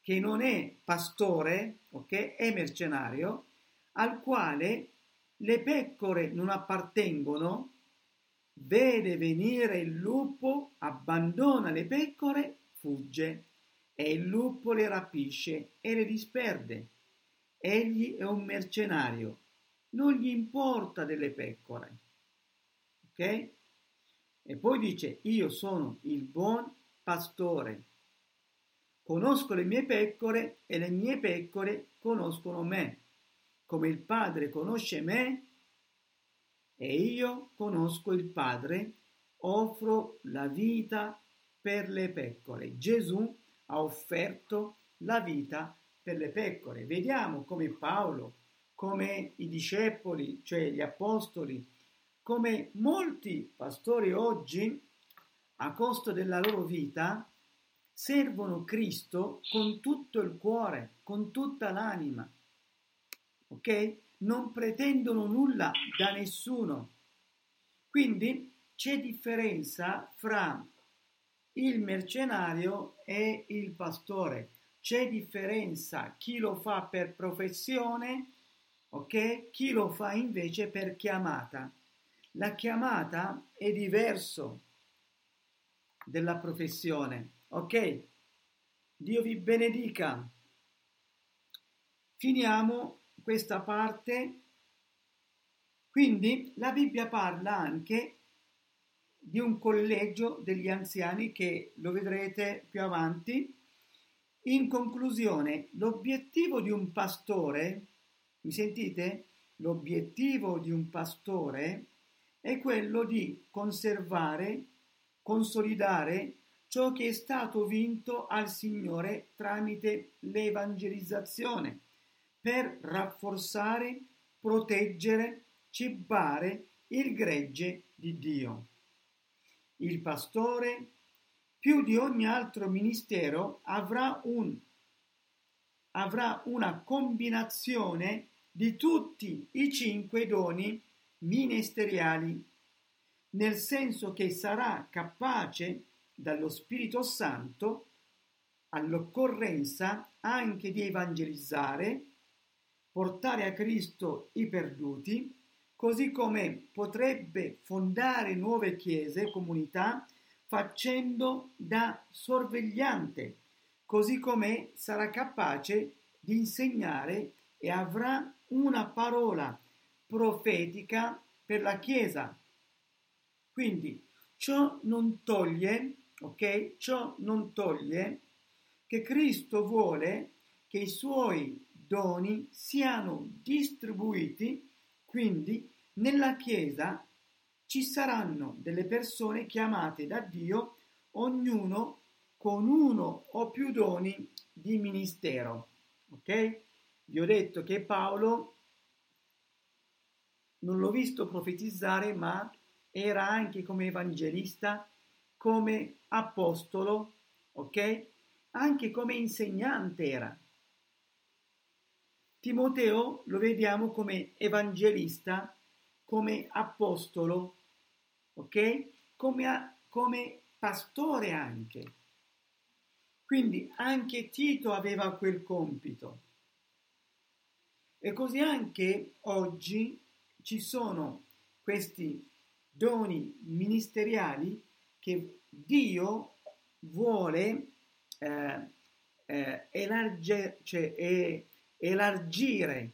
che non è pastore, ok, è mercenario, al quale le pecore non appartengono, vede venire il lupo, abbandona le pecore, fugge. E il lupo le rapisce e le disperde. Egli è un mercenario, non gli importa delle pecore. Ok? E poi dice, io sono il buon pastore. Conosco le mie pecore e le mie pecore conoscono me. Come il Padre conosce me e io conosco il Padre, offro la vita per le pecore. Gesù ha offerto la vita per le pecore. Vediamo come Paolo, come i discepoli, cioè gli apostoli, come molti pastori oggi, a costo della loro vita, servono Cristo con tutto il cuore, con tutta l'anima. Ok? non pretendono nulla da nessuno. Quindi c'è differenza fra il mercenario e il pastore. C'è differenza chi lo fa per professione, ok? Chi lo fa invece per chiamata. La chiamata è diverso della professione, ok? Dio vi benedica. Finiamo questa parte. Quindi la Bibbia parla anche di un collegio degli anziani che lo vedrete più avanti. In conclusione, l'obiettivo di un pastore, mi sentite? L'obiettivo di un pastore è quello di conservare, consolidare ciò che è stato vinto al Signore tramite l'evangelizzazione per rafforzare, proteggere, cibare il gregge di Dio. Il pastore, più di ogni altro ministero, avrà, un, avrà una combinazione di tutti i cinque doni ministeriali, nel senso che sarà capace dallo Spirito Santo all'occorrenza anche di evangelizzare, portare a Cristo i perduti, così come potrebbe fondare nuove chiese, comunità, facendo da sorvegliante, così come sarà capace di insegnare e avrà una parola profetica per la Chiesa. Quindi ciò non toglie, ok? Ciò non toglie che Cristo vuole che i suoi doni siano distribuiti, quindi nella Chiesa ci saranno delle persone chiamate da Dio ognuno con uno o più doni di ministero. Ok? Vi ho detto che Paolo non l'ho visto profetizzare, ma era anche come evangelista, come apostolo, ok? Anche come insegnante era. Timoteo lo vediamo come evangelista, come apostolo, ok? Come, come pastore anche. Quindi anche Tito aveva quel compito. E così anche oggi ci sono questi doni ministeriali che Dio vuole eh, eh, elarge, cioè, eh, elargire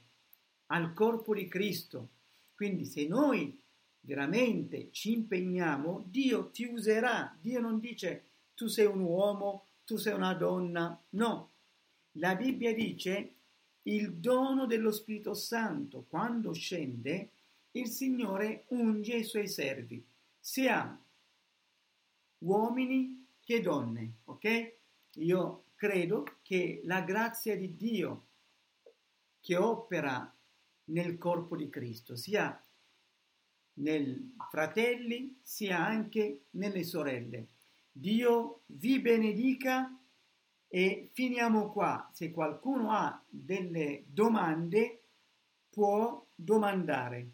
al corpo di Cristo. Quindi se noi veramente ci impegniamo, Dio ti userà. Dio non dice tu sei un uomo, tu sei una donna. No, la Bibbia dice il dono dello Spirito Santo, quando scende, il Signore unge i suoi servi, sia uomini che donne, ok? Io credo che la grazia di Dio che opera nel corpo di Cristo, sia nei fratelli, sia anche nelle sorelle. Dio vi benedica e finiamo qua. Se qualcuno ha delle domande, può domandare.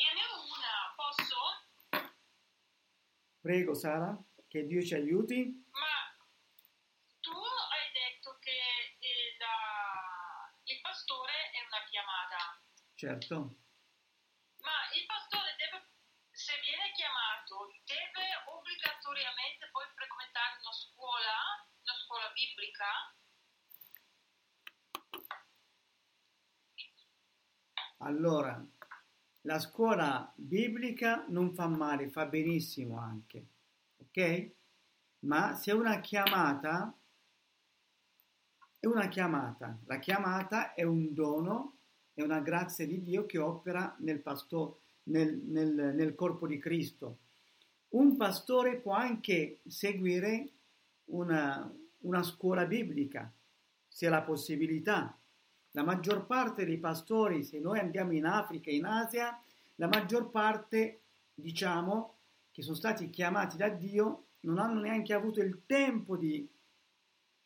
Io ne ho una, posso? Prego Sara, che Dio ci aiuti. Ma tu hai detto che il, il pastore è una chiamata, Certo. ma il pastore deve, se viene chiamato, deve obbligatoriamente poi frequentare una scuola, una scuola biblica? Allora, la scuola biblica non fa male, fa benissimo anche, ok? Ma se una chiamata è una chiamata, la chiamata è un dono, è una grazia di Dio che opera nel, pasto, nel, nel, nel corpo di Cristo. Un pastore può anche seguire una, una scuola biblica, se ha la possibilità. La maggior parte dei pastori, se noi andiamo in Africa in Asia, la maggior parte, diciamo, che sono stati chiamati da Dio, non hanno neanche avuto il tempo di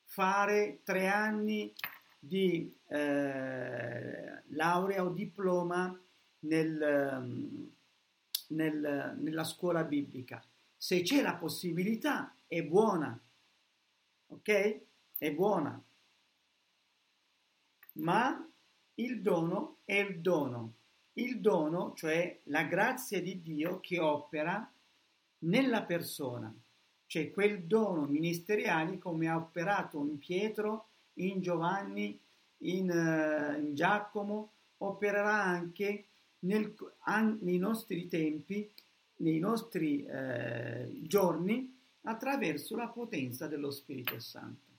fare tre anni di eh, laurea o diploma nel, nel, nella scuola biblica. Se c'è la possibilità, è buona, ok? È buona ma il dono è il dono. Il dono, cioè la grazia di Dio che opera nella persona, cioè quel dono ministeriale come ha operato in Pietro, in Giovanni, in, uh, in Giacomo, opererà anche nel, an, nei nostri tempi, nei nostri eh, giorni, attraverso la potenza dello Spirito Santo.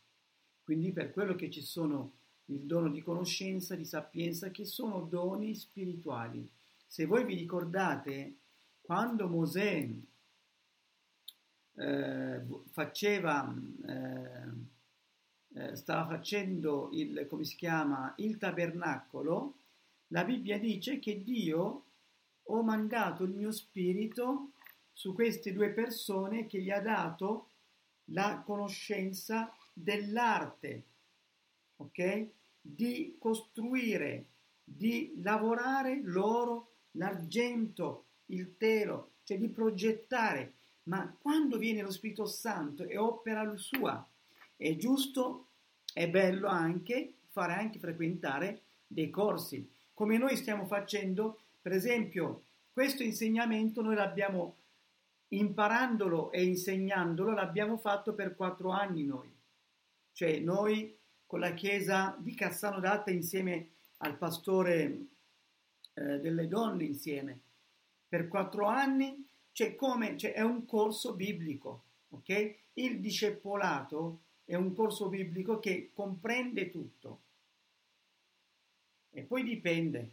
Quindi per quello che ci sono il dono di conoscenza, di sapienza, che sono doni spirituali. Se voi vi ricordate, quando Mosè eh, faceva, eh, eh, stava facendo il, come si chiama, il tabernacolo, la Bibbia dice che Dio ho mandato il mio spirito su queste due persone che gli ha dato la conoscenza dell'arte ok? Di costruire, di lavorare l'oro, l'argento, il telo, cioè di progettare. Ma quando viene lo Spirito Santo e opera sua, è giusto, è bello anche fare anche frequentare dei corsi, come noi stiamo facendo, per esempio, questo insegnamento noi l'abbiamo imparandolo e insegnandolo, l'abbiamo fatto per quattro anni noi. Cioè noi con la chiesa di Cassano d'Atta insieme al pastore eh, delle donne insieme. per quattro anni, cioè come, cioè è un corso biblico, ok? Il discepolato è un corso biblico che comprende tutto. E poi dipende.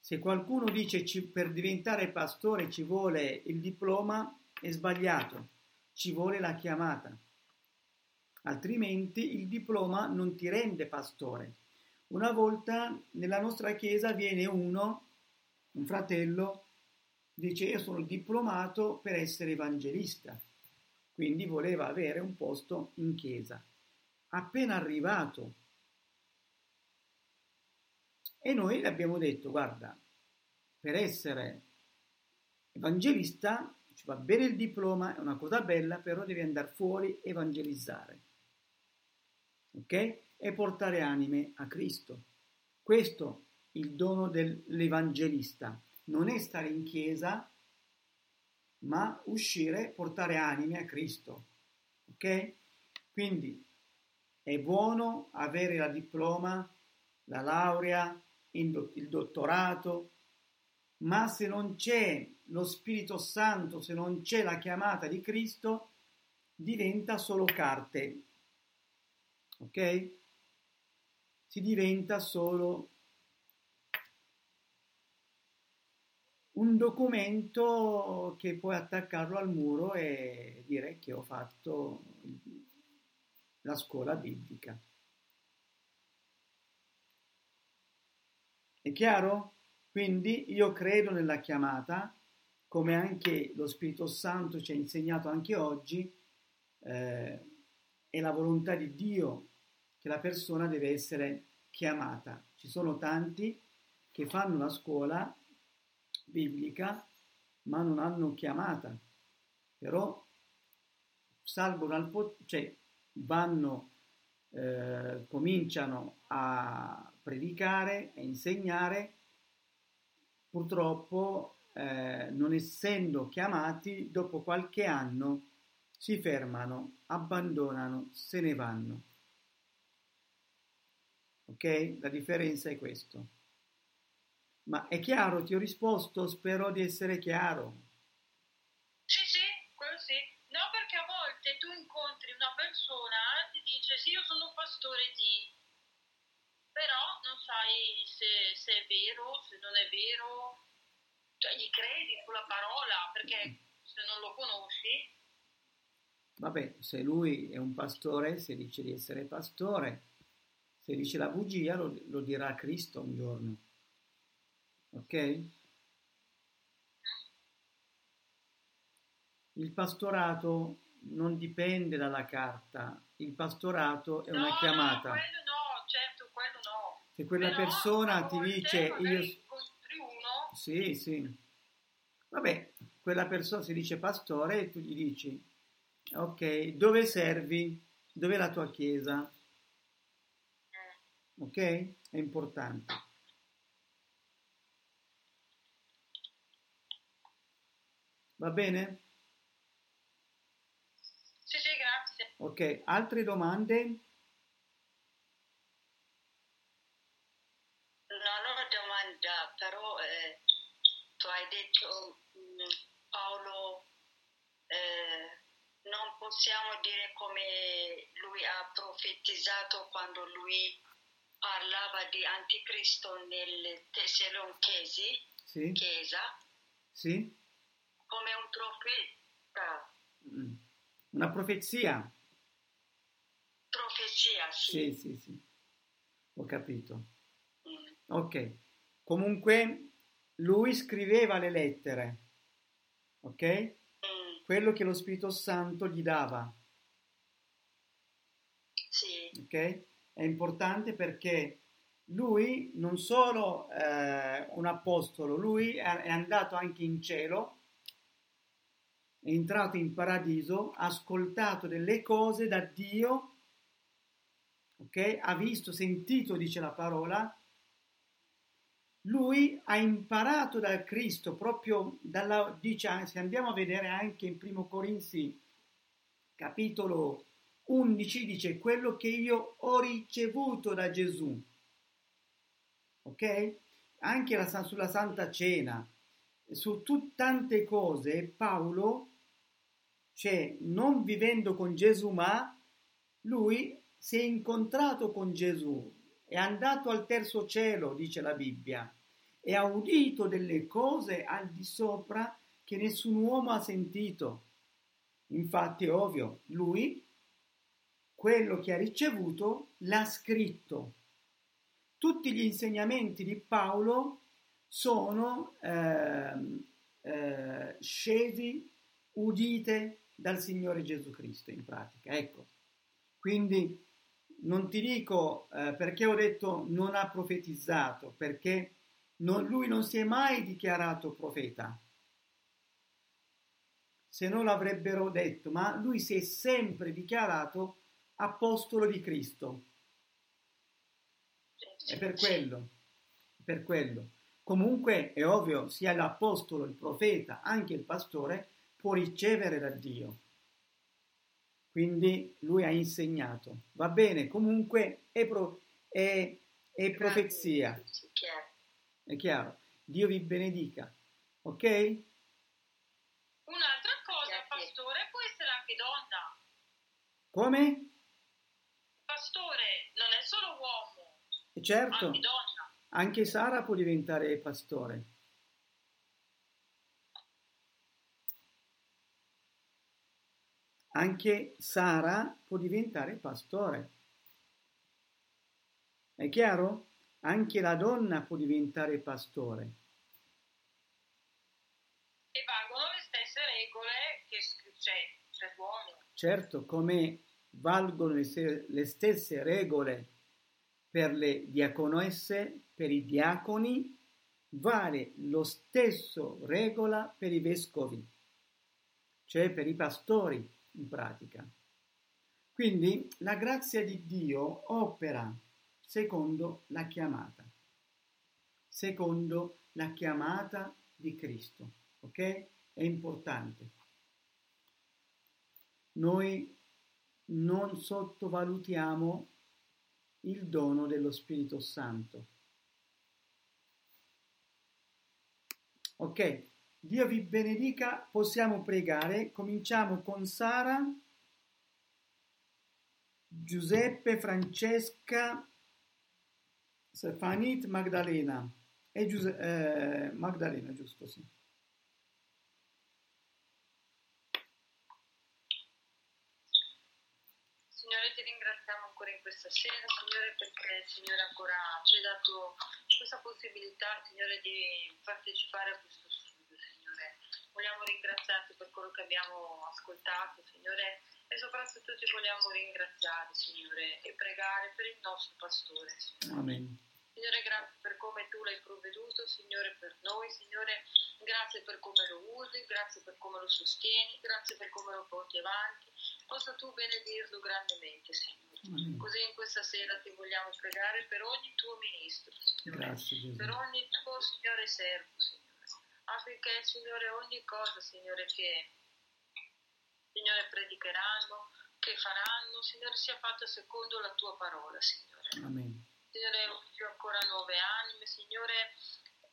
Se qualcuno dice ci, per diventare pastore ci vuole il diploma, è sbagliato, ci vuole la chiamata. Altrimenti il diploma non ti rende pastore. Una volta nella nostra chiesa viene uno, un fratello, dice io sono diplomato per essere evangelista, quindi voleva avere un posto in chiesa. Appena arrivato, e noi le abbiamo detto, guarda, per essere evangelista ci va bene il diploma, è una cosa bella, però devi andare fuori evangelizzare. Ok? E portare anime a Cristo. Questo è il dono dell'evangelista. Non è stare in chiesa, ma uscire, portare anime a Cristo. Ok? Quindi è buono avere la diploma, la laurea, il dottorato, ma se non c'è lo Spirito Santo, se non c'è la chiamata di Cristo, diventa solo carte. Ok? Si diventa solo un documento che puoi attaccarlo al muro e dire che ho fatto la scuola biblica. È chiaro? Quindi io credo nella chiamata, come anche lo Spirito Santo ci ha insegnato anche oggi, eh, è la volontà di Dio che la persona deve essere chiamata. Ci sono tanti che fanno la scuola biblica ma non hanno chiamata, però salgono al potere, cioè vanno, eh, cominciano a predicare, a insegnare, purtroppo eh, non essendo chiamati, dopo qualche anno si fermano, abbandonano, se ne vanno. Ok? La differenza è questo. Ma è chiaro, ti ho risposto, spero di essere chiaro. Sì, sì, quello sì. No, perché a volte tu incontri una persona e ti dice sì, io sono pastore di... Però non sai se, se è vero, se non è vero, cioè gli credi sulla parola perché se non lo conosci. Vabbè, se lui è un pastore, se dice di essere pastore, se dice la bugia lo, lo dirà Cristo un giorno. Ok? Il pastorato non dipende dalla carta, il pastorato è una no, chiamata. No, quello no, certo, quello no. Se quella Però, persona ti volte dice io Sì, sì. Vabbè, quella persona si dice pastore e tu gli dici, ok, dove servi? Dov'è la tua chiesa? Ok? È importante. Va bene? Sì, sì, grazie. Ok, altre domande? Non ho domanda, però eh, tu hai detto mh, Paolo, eh, non possiamo dire come lui ha profetizzato quando lui parlava di anticristo nel Tessalonichesi, Sì? chiesa, Sì? come un profeta, Mm. Una profezia? profezia, Sì, sì. sì, sì. Ho capito. Mm. Ok. Comunque lui scriveva le lettere. Ok? Quello che lo Spirito Santo gli dava. sì, ok? È importante perché lui non solo eh, un apostolo, lui è andato anche in cielo, è entrato in paradiso, ha ascoltato delle cose da Dio, ok? Ha visto, sentito, dice la parola. Lui ha imparato da Cristo, proprio dalla, dice, se andiamo a vedere anche in primo Corinzi, capitolo 11 dice quello che io ho ricevuto da Gesù. Ok? Anche la, sulla Santa Cena. su tut- tante cose Paolo, cioè non vivendo con Gesù, ma lui si è incontrato con Gesù, è andato al terzo cielo, dice la Bibbia, e ha udito delle cose al di sopra che nessun uomo ha sentito. Infatti è ovvio, lui quello che ha ricevuto l'ha scritto. Tutti gli insegnamenti di Paolo sono eh, eh, scesi, udite dal Signore Gesù Cristo in pratica. Ecco, quindi non ti dico eh, perché ho detto non ha profetizzato, perché non, lui non si è mai dichiarato profeta. Se no l'avrebbero detto, ma lui si è sempre dichiarato apostolo di Cristo. È per quello, per quello. Comunque è ovvio, sia l'apostolo, il profeta, anche il pastore può ricevere da Dio. Quindi lui ha insegnato. Va bene, comunque è, pro, è, è profezia. È chiaro. Dio vi benedica. Ok? Un'altra cosa, pastore, può essere anche donna. Come? Pastore non è solo uomo, E certo, anche donna. anche Sara può diventare pastore. Anche Sara può diventare pastore. È chiaro? Anche la donna può diventare pastore. E valgono le stesse regole che c'è per l'uomo. Certo, come valgono le stesse regole per le diaconesse, per i diaconi, vale lo stesso regola per i vescovi, cioè per i pastori in pratica. Quindi la grazia di Dio opera secondo la chiamata, secondo la chiamata di Cristo, ok? È importante. Noi non sottovalutiamo il dono dello Spirito Santo. Ok, Dio vi benedica, possiamo pregare. Cominciamo con Sara, Giuseppe, Francesca, Stefanit, Magdalena. E Giuse- eh, Magdalena, giusto, sì. Signore, ti ringraziamo ancora in questa sera, Signore, perché Signore ancora ci hai dato questa possibilità, Signore, di partecipare a questo studio, Signore. Vogliamo ringraziarti per quello che abbiamo ascoltato, Signore, e soprattutto ti vogliamo ringraziare, Signore, e pregare per il nostro pastore, Signore. Amen. Signore, grazie per come tu l'hai provveduto, Signore, per noi, Signore, grazie per come lo usi, grazie per come lo sostieni, grazie per come lo porti avanti. Possa tu benedirlo grandemente, Signore. Amen. Così in questa sera ti vogliamo pregare per ogni tuo ministro, Signore, Grazie per ogni tuo Signore servo, Signore, affinché, Signore, ogni cosa, Signore, che, Signore, predicheranno, che faranno, Signore, sia fatta secondo la tua parola, Signore. Amen. Signore, usi ancora nuove anime, Signore,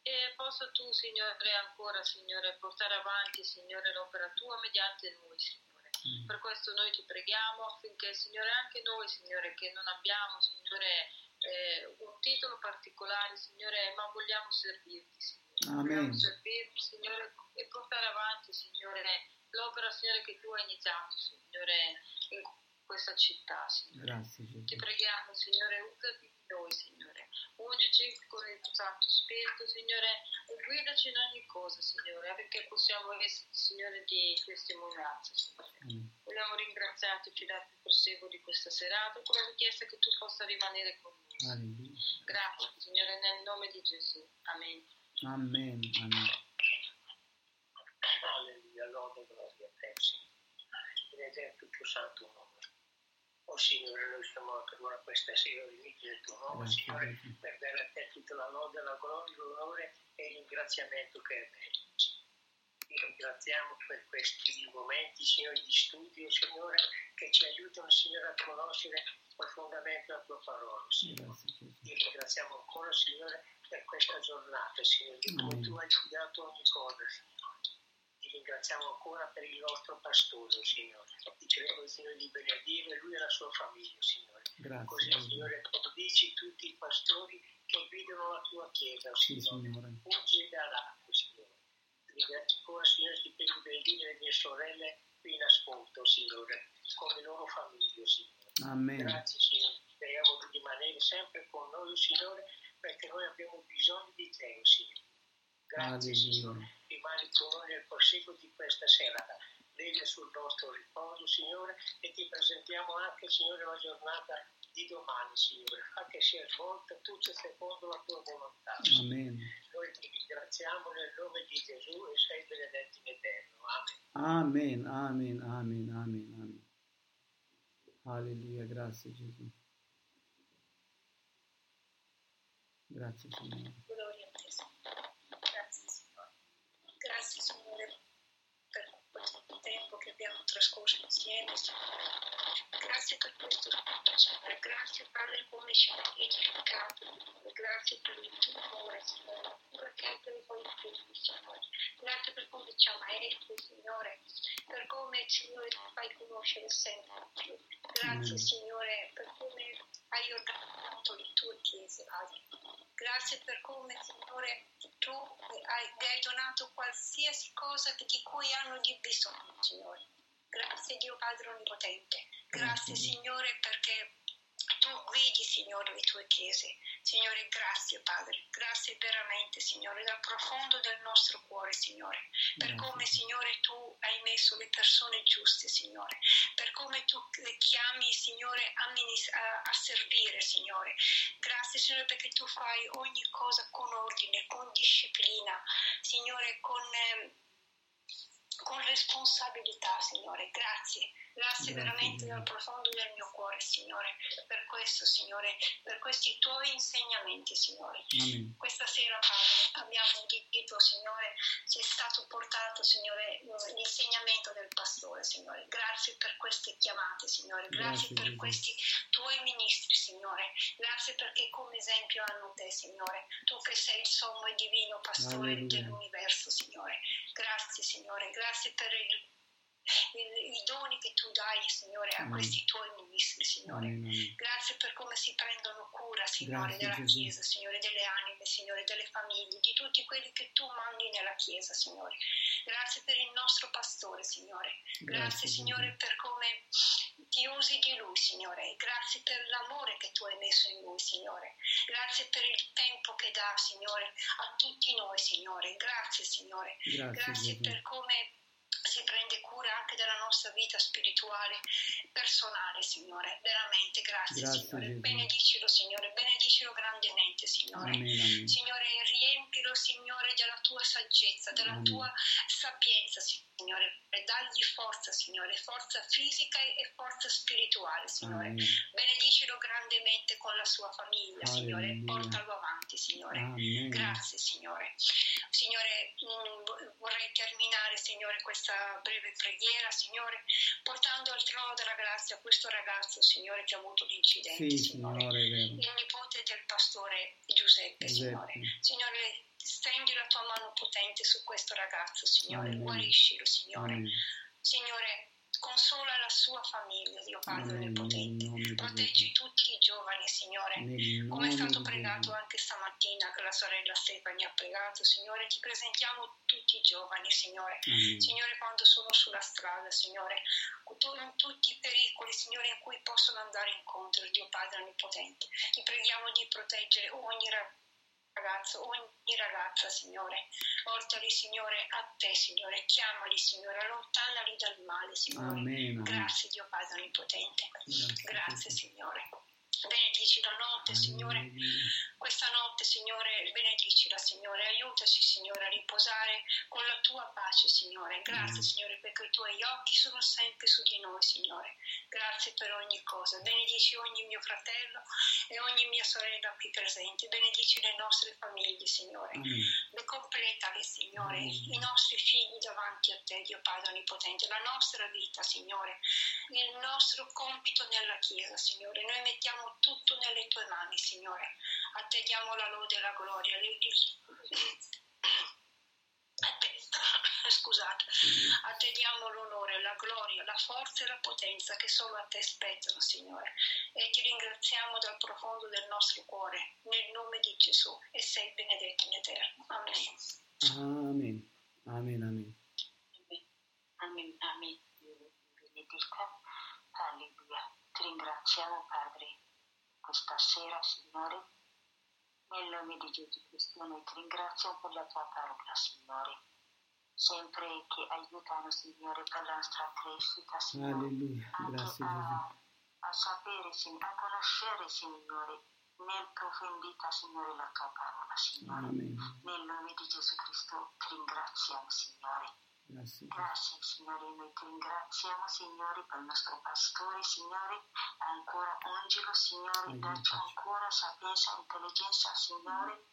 e possa tu, Signore, ancora, Signore, portare avanti, Signore, l'opera tua mediante noi, Signore. Mm. Per questo noi ti preghiamo affinché, Signore, anche noi, Signore, che non abbiamo, Signore, eh, un titolo particolare, Signore, ma vogliamo servirti, Signore. Amen. Vogliamo servirti, Signore, e portare avanti, Signore, l'opera, Signore, che tu hai iniziato, Signore, in questa città, Signore. Grazie Gesù. Ti preghiamo, Signore, usati di noi, Signore. Ungici con il tuo Santo Spirito, Signore, e guidaci in ogni cosa, Signore, affinché possiamo essere, Signore, di testimonianza, Signore. Amen. Vogliamo ringraziarti e il proseguo di questa serata con la richiesta che tu possa rimanere con noi. Alleluia. Grazie, Signore, nel nome di Gesù. Amen. Amen. Amen. Lode e gloria a te, Signore. Ed è il tuo santo nome. Oh Signore, noi siamo ancora questa sera riuniti nel tuo nome, Grazie, Signore, per dare a te tutta la lode, la gloria, l'onore e il ringraziamento che è meriti. ti ringraziamo per questi momenti, Signore, di studio, Signore, che ci aiutano, Signore, a conoscere profondamente la tua parola, Signore. Ti ringraziamo ancora, Signore, per questa giornata, Signore, di come tu hai guidato ogni cosa, Signore. Ringraziamo ancora per il nostro pastore, Signore. Ti prego, Signore, di benedire lui e la sua famiglia, Signore. Grazie. Così, Signore, benedici tutti i pastori che guidano la tua Chiesa, Sì, Signore. Signore. Ungi da lato, Signore. Ringrazio ancora, Signore, ti prego di benedire le mie sorelle qui in ascolto, Signore, con le loro famiglie, Signore. Amen. Grazie, Signore. Speriamo di rimanere sempre con noi, Signore, perché noi abbiamo bisogno di te, Signore. Grazie. Signore. Rimani con noi nel proseguo di questa serata. Veglia sul nostro riposo, Signore, e ti presentiamo anche, Signore, la giornata di domani, Signore, anche sia svolta tutto secondo la tua volontà. Amen. Noi ti ringraziamo nel nome di Gesù e sei benedetto in eterno. Amen, Amen. amen, amen, amen, amen. Alleluia, grazie Gesù. Grazie a Signore. Grazie, Signore. Grazie, Signore, per questo tempo trascorso insieme, Signore. Grazie per questo Signore. Grazie, Padre, come ci hai edificato. Grazie per il tuo amore, Signore. Cura che hai per i tuoi figli, Signore. Grazie per come ci amaesti, Signore. Per come, Signore, ci fai conoscere sempre più. Grazie. Signore, per come hai organizzato le tue chiese, Padre. Grazie per come, Signore, tu hai, hai donato qualsiasi cosa di cui hanno di bisogno, Signore. Grazie Dio Padre Onnipotente. Grazie. Signore perché tu guidi, Signore, le tue chiese. Signore, grazie Padre. Grazie veramente, Signore, dal profondo del nostro cuore, Signore. Per come, Signore, tu hai messo le persone giuste, Signore. Per come tu le chiami, Signore, a, minis- a- a servire, Signore. Grazie, Signore, perché tu fai ogni cosa con ordine, con disciplina, Signore, con... ehm, con responsabilità, Signore. Grazie, grazie veramente dal profondo del mio cuore, Signore, per questo, Signore, per questi tuoi insegnamenti, Signore. Amen. Questa sera, Padre, abbiamo udito, Signore, ci è stato portato, Signore, l'insegnamento del pastore, Signore. Grazie per queste chiamate, Signore. Grazie, Grazie, per questi tuoi ministri, Signore. Grazie perché come esempio hanno te, Signore. Tu che sei il sommo e divino pastore Alleluia. dell'universo, Signore. Grazie, Signore. Grazie per il- i doni che tu dai, Signore, a questi tuoi ministri, Signore. Grazie per come si prendono cura, Signore, Grazie, della Gesù. Chiesa, Signore, delle anime, Signore, delle famiglie, di tutti quelli che tu mandi nella Chiesa, Signore. Grazie per il nostro pastore, Signore. Grazie, Grazie, Signore, per come ti usi di lui, Signore. Grazie per l'amore che tu hai messo in lui, Signore. Grazie per il tempo che dà, Signore, a tutti noi, Signore. Grazie, Signore. Grazie, Grazie per come si prende cura anche della nostra vita spirituale, personale, Signore. Veramente, grazie, Grazie, Signore. Gesù. Benedicilo, Signore. Benedicilo grandemente, Signore. Amen, amen. Signore, riempilo, Signore, della tua saggezza, della Amen. tua sapienza, Signore. E dagli forza, Signore, forza fisica e forza spirituale, Signore. Amen. Benedicilo grandemente con la sua famiglia, Signore. Alleluia. Portalo avanti, Signore. Amen. Grazie, Signore. Signore, mm, vo- vorrei terminare, Signore, questa breve preghiera, Signore, portando al trono della grazia questo ragazzo, Signore, che ha avuto l'incidente, Sì, Signore. Signore. Il nipote del pastore Giuseppe, Signore. Giuseppe. Signore, stendi la tua mano potente su questo ragazzo, Signore. Amen. Guariscilo, Signore. Amen. Signore, consola la sua famiglia, Dio Padre. Onnipotente. Proteggi tutti i giovani, Signore. Come è stato pregato anche stamattina che la sorella Stefani ha pregato, Signore, ti presentiamo tutti i giovani, Signore. Amen. Signore, quando sono sulla strada, Signore, in tutti i pericoli, Signore, in cui possono andare incontro, Dio Padre Onnipotente. Ti preghiamo di proteggere ogni ragazzo, ogni ragazza, Signore. Portali, Signore, a te, Signore. Chiamali, Signore. Allontanali dal male, Signore. Amen, amen. Grazie, Dio Padre Onnipotente. Grazie, Grazie. Signore. Benedici la notte, Signore. Questa notte, Signore, benedicila, Signore. Aiutaci, Signore, a riposare con la tua pace, Signore. Grazie, Signore, perché i tuoi occhi sono sempre su di noi, Signore. Grazie per ogni cosa. Benedici ogni mio fratello e ogni mia sorella qui presente. Benedici le nostre famiglie, Signore. Le completale, Signore. I nostri figli davanti a te, Dio Padre Onnipotente. La nostra vita, Signore. Il nostro compito nella Chiesa, Signore. Noi mettiamo tutto nelle tue mani, Signore. A te diamo la lode e la gloria. A te, (coughs) scusate, a te diamo l'onore, la gloria, la forza e la potenza che solo a te spettano, Signore. E ti ringraziamo dal profondo del nostro cuore, nel nome di Gesù, e sei benedetto in eterno. Amen. Amen. Amen, amen. Amen, amen. Benedica. Alleluia. Ti ringraziamo, Padre, questa sera, Signore. Nel nome di Gesù Cristo noi ti ringraziamo per la tua parola, Signore. Sempre che aiutano, Signore, per la nostra crescita, Signore. Alleluia. Anche Grazie a, a sapere, Signore, a conoscere, Signore, nel profondità, Signore, la tua parola, Signore. Amen. Nel nome di Gesù Cristo ti ringraziamo, Signore. Grazie. Grazie Signore, noi ti ringraziamo Signore per il nostro pastore, Signore, ancora ungilo, Signore, dacci ancora sapienza, intelligenza, Signore,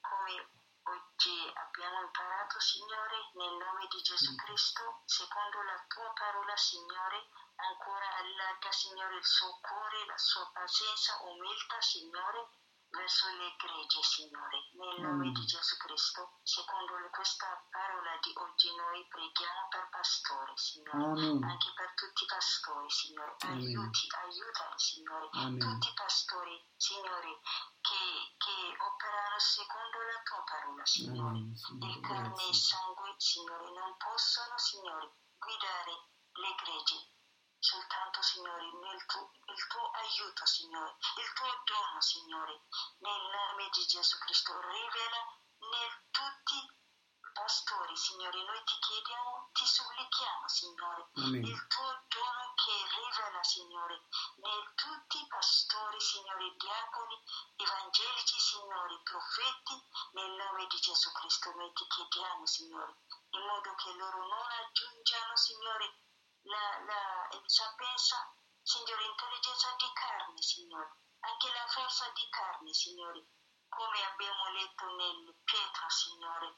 come oggi abbiamo imparato, Signore, nel nome di Gesù Cristo, secondo la tua parola, Signore, ancora allarga, Signore, il suo cuore, la sua pazienza, umiltà, Signore, verso le gregge, Signore, nel nome di Gesù Cristo, secondo questa parola di oggi noi preghiamo per pastore, Signore, Amen. anche per tutti i pastori, Signore, aiuti, aiutali, Signore, Amen. tutti i pastori, Signore, che, che operano secondo la tua parola, Signore, Amen, Signore, il carne e il sangue, Signore, non possono, Signore, guidare le gregge, soltanto, Signore, nel tuo, il tuo aiuto, Signore, il tuo dono, Signore, nel nome di Gesù Cristo, rivela nel tutti i pastori, Signore, noi ti chiediamo, ti supplichiamo, Signore, Amen. il tuo dono che rivela, Signore, nel tutti i pastori, Signore, diaconi, evangelici, Signore, profeti, nel nome di Gesù Cristo noi ti chiediamo, Signore, in modo che loro non aggiungano, Signore, la, la sapienza, Signore, intelligenza di carne, Signore, anche la forza di carne, Signore, come abbiamo letto nel Pietro, Signore.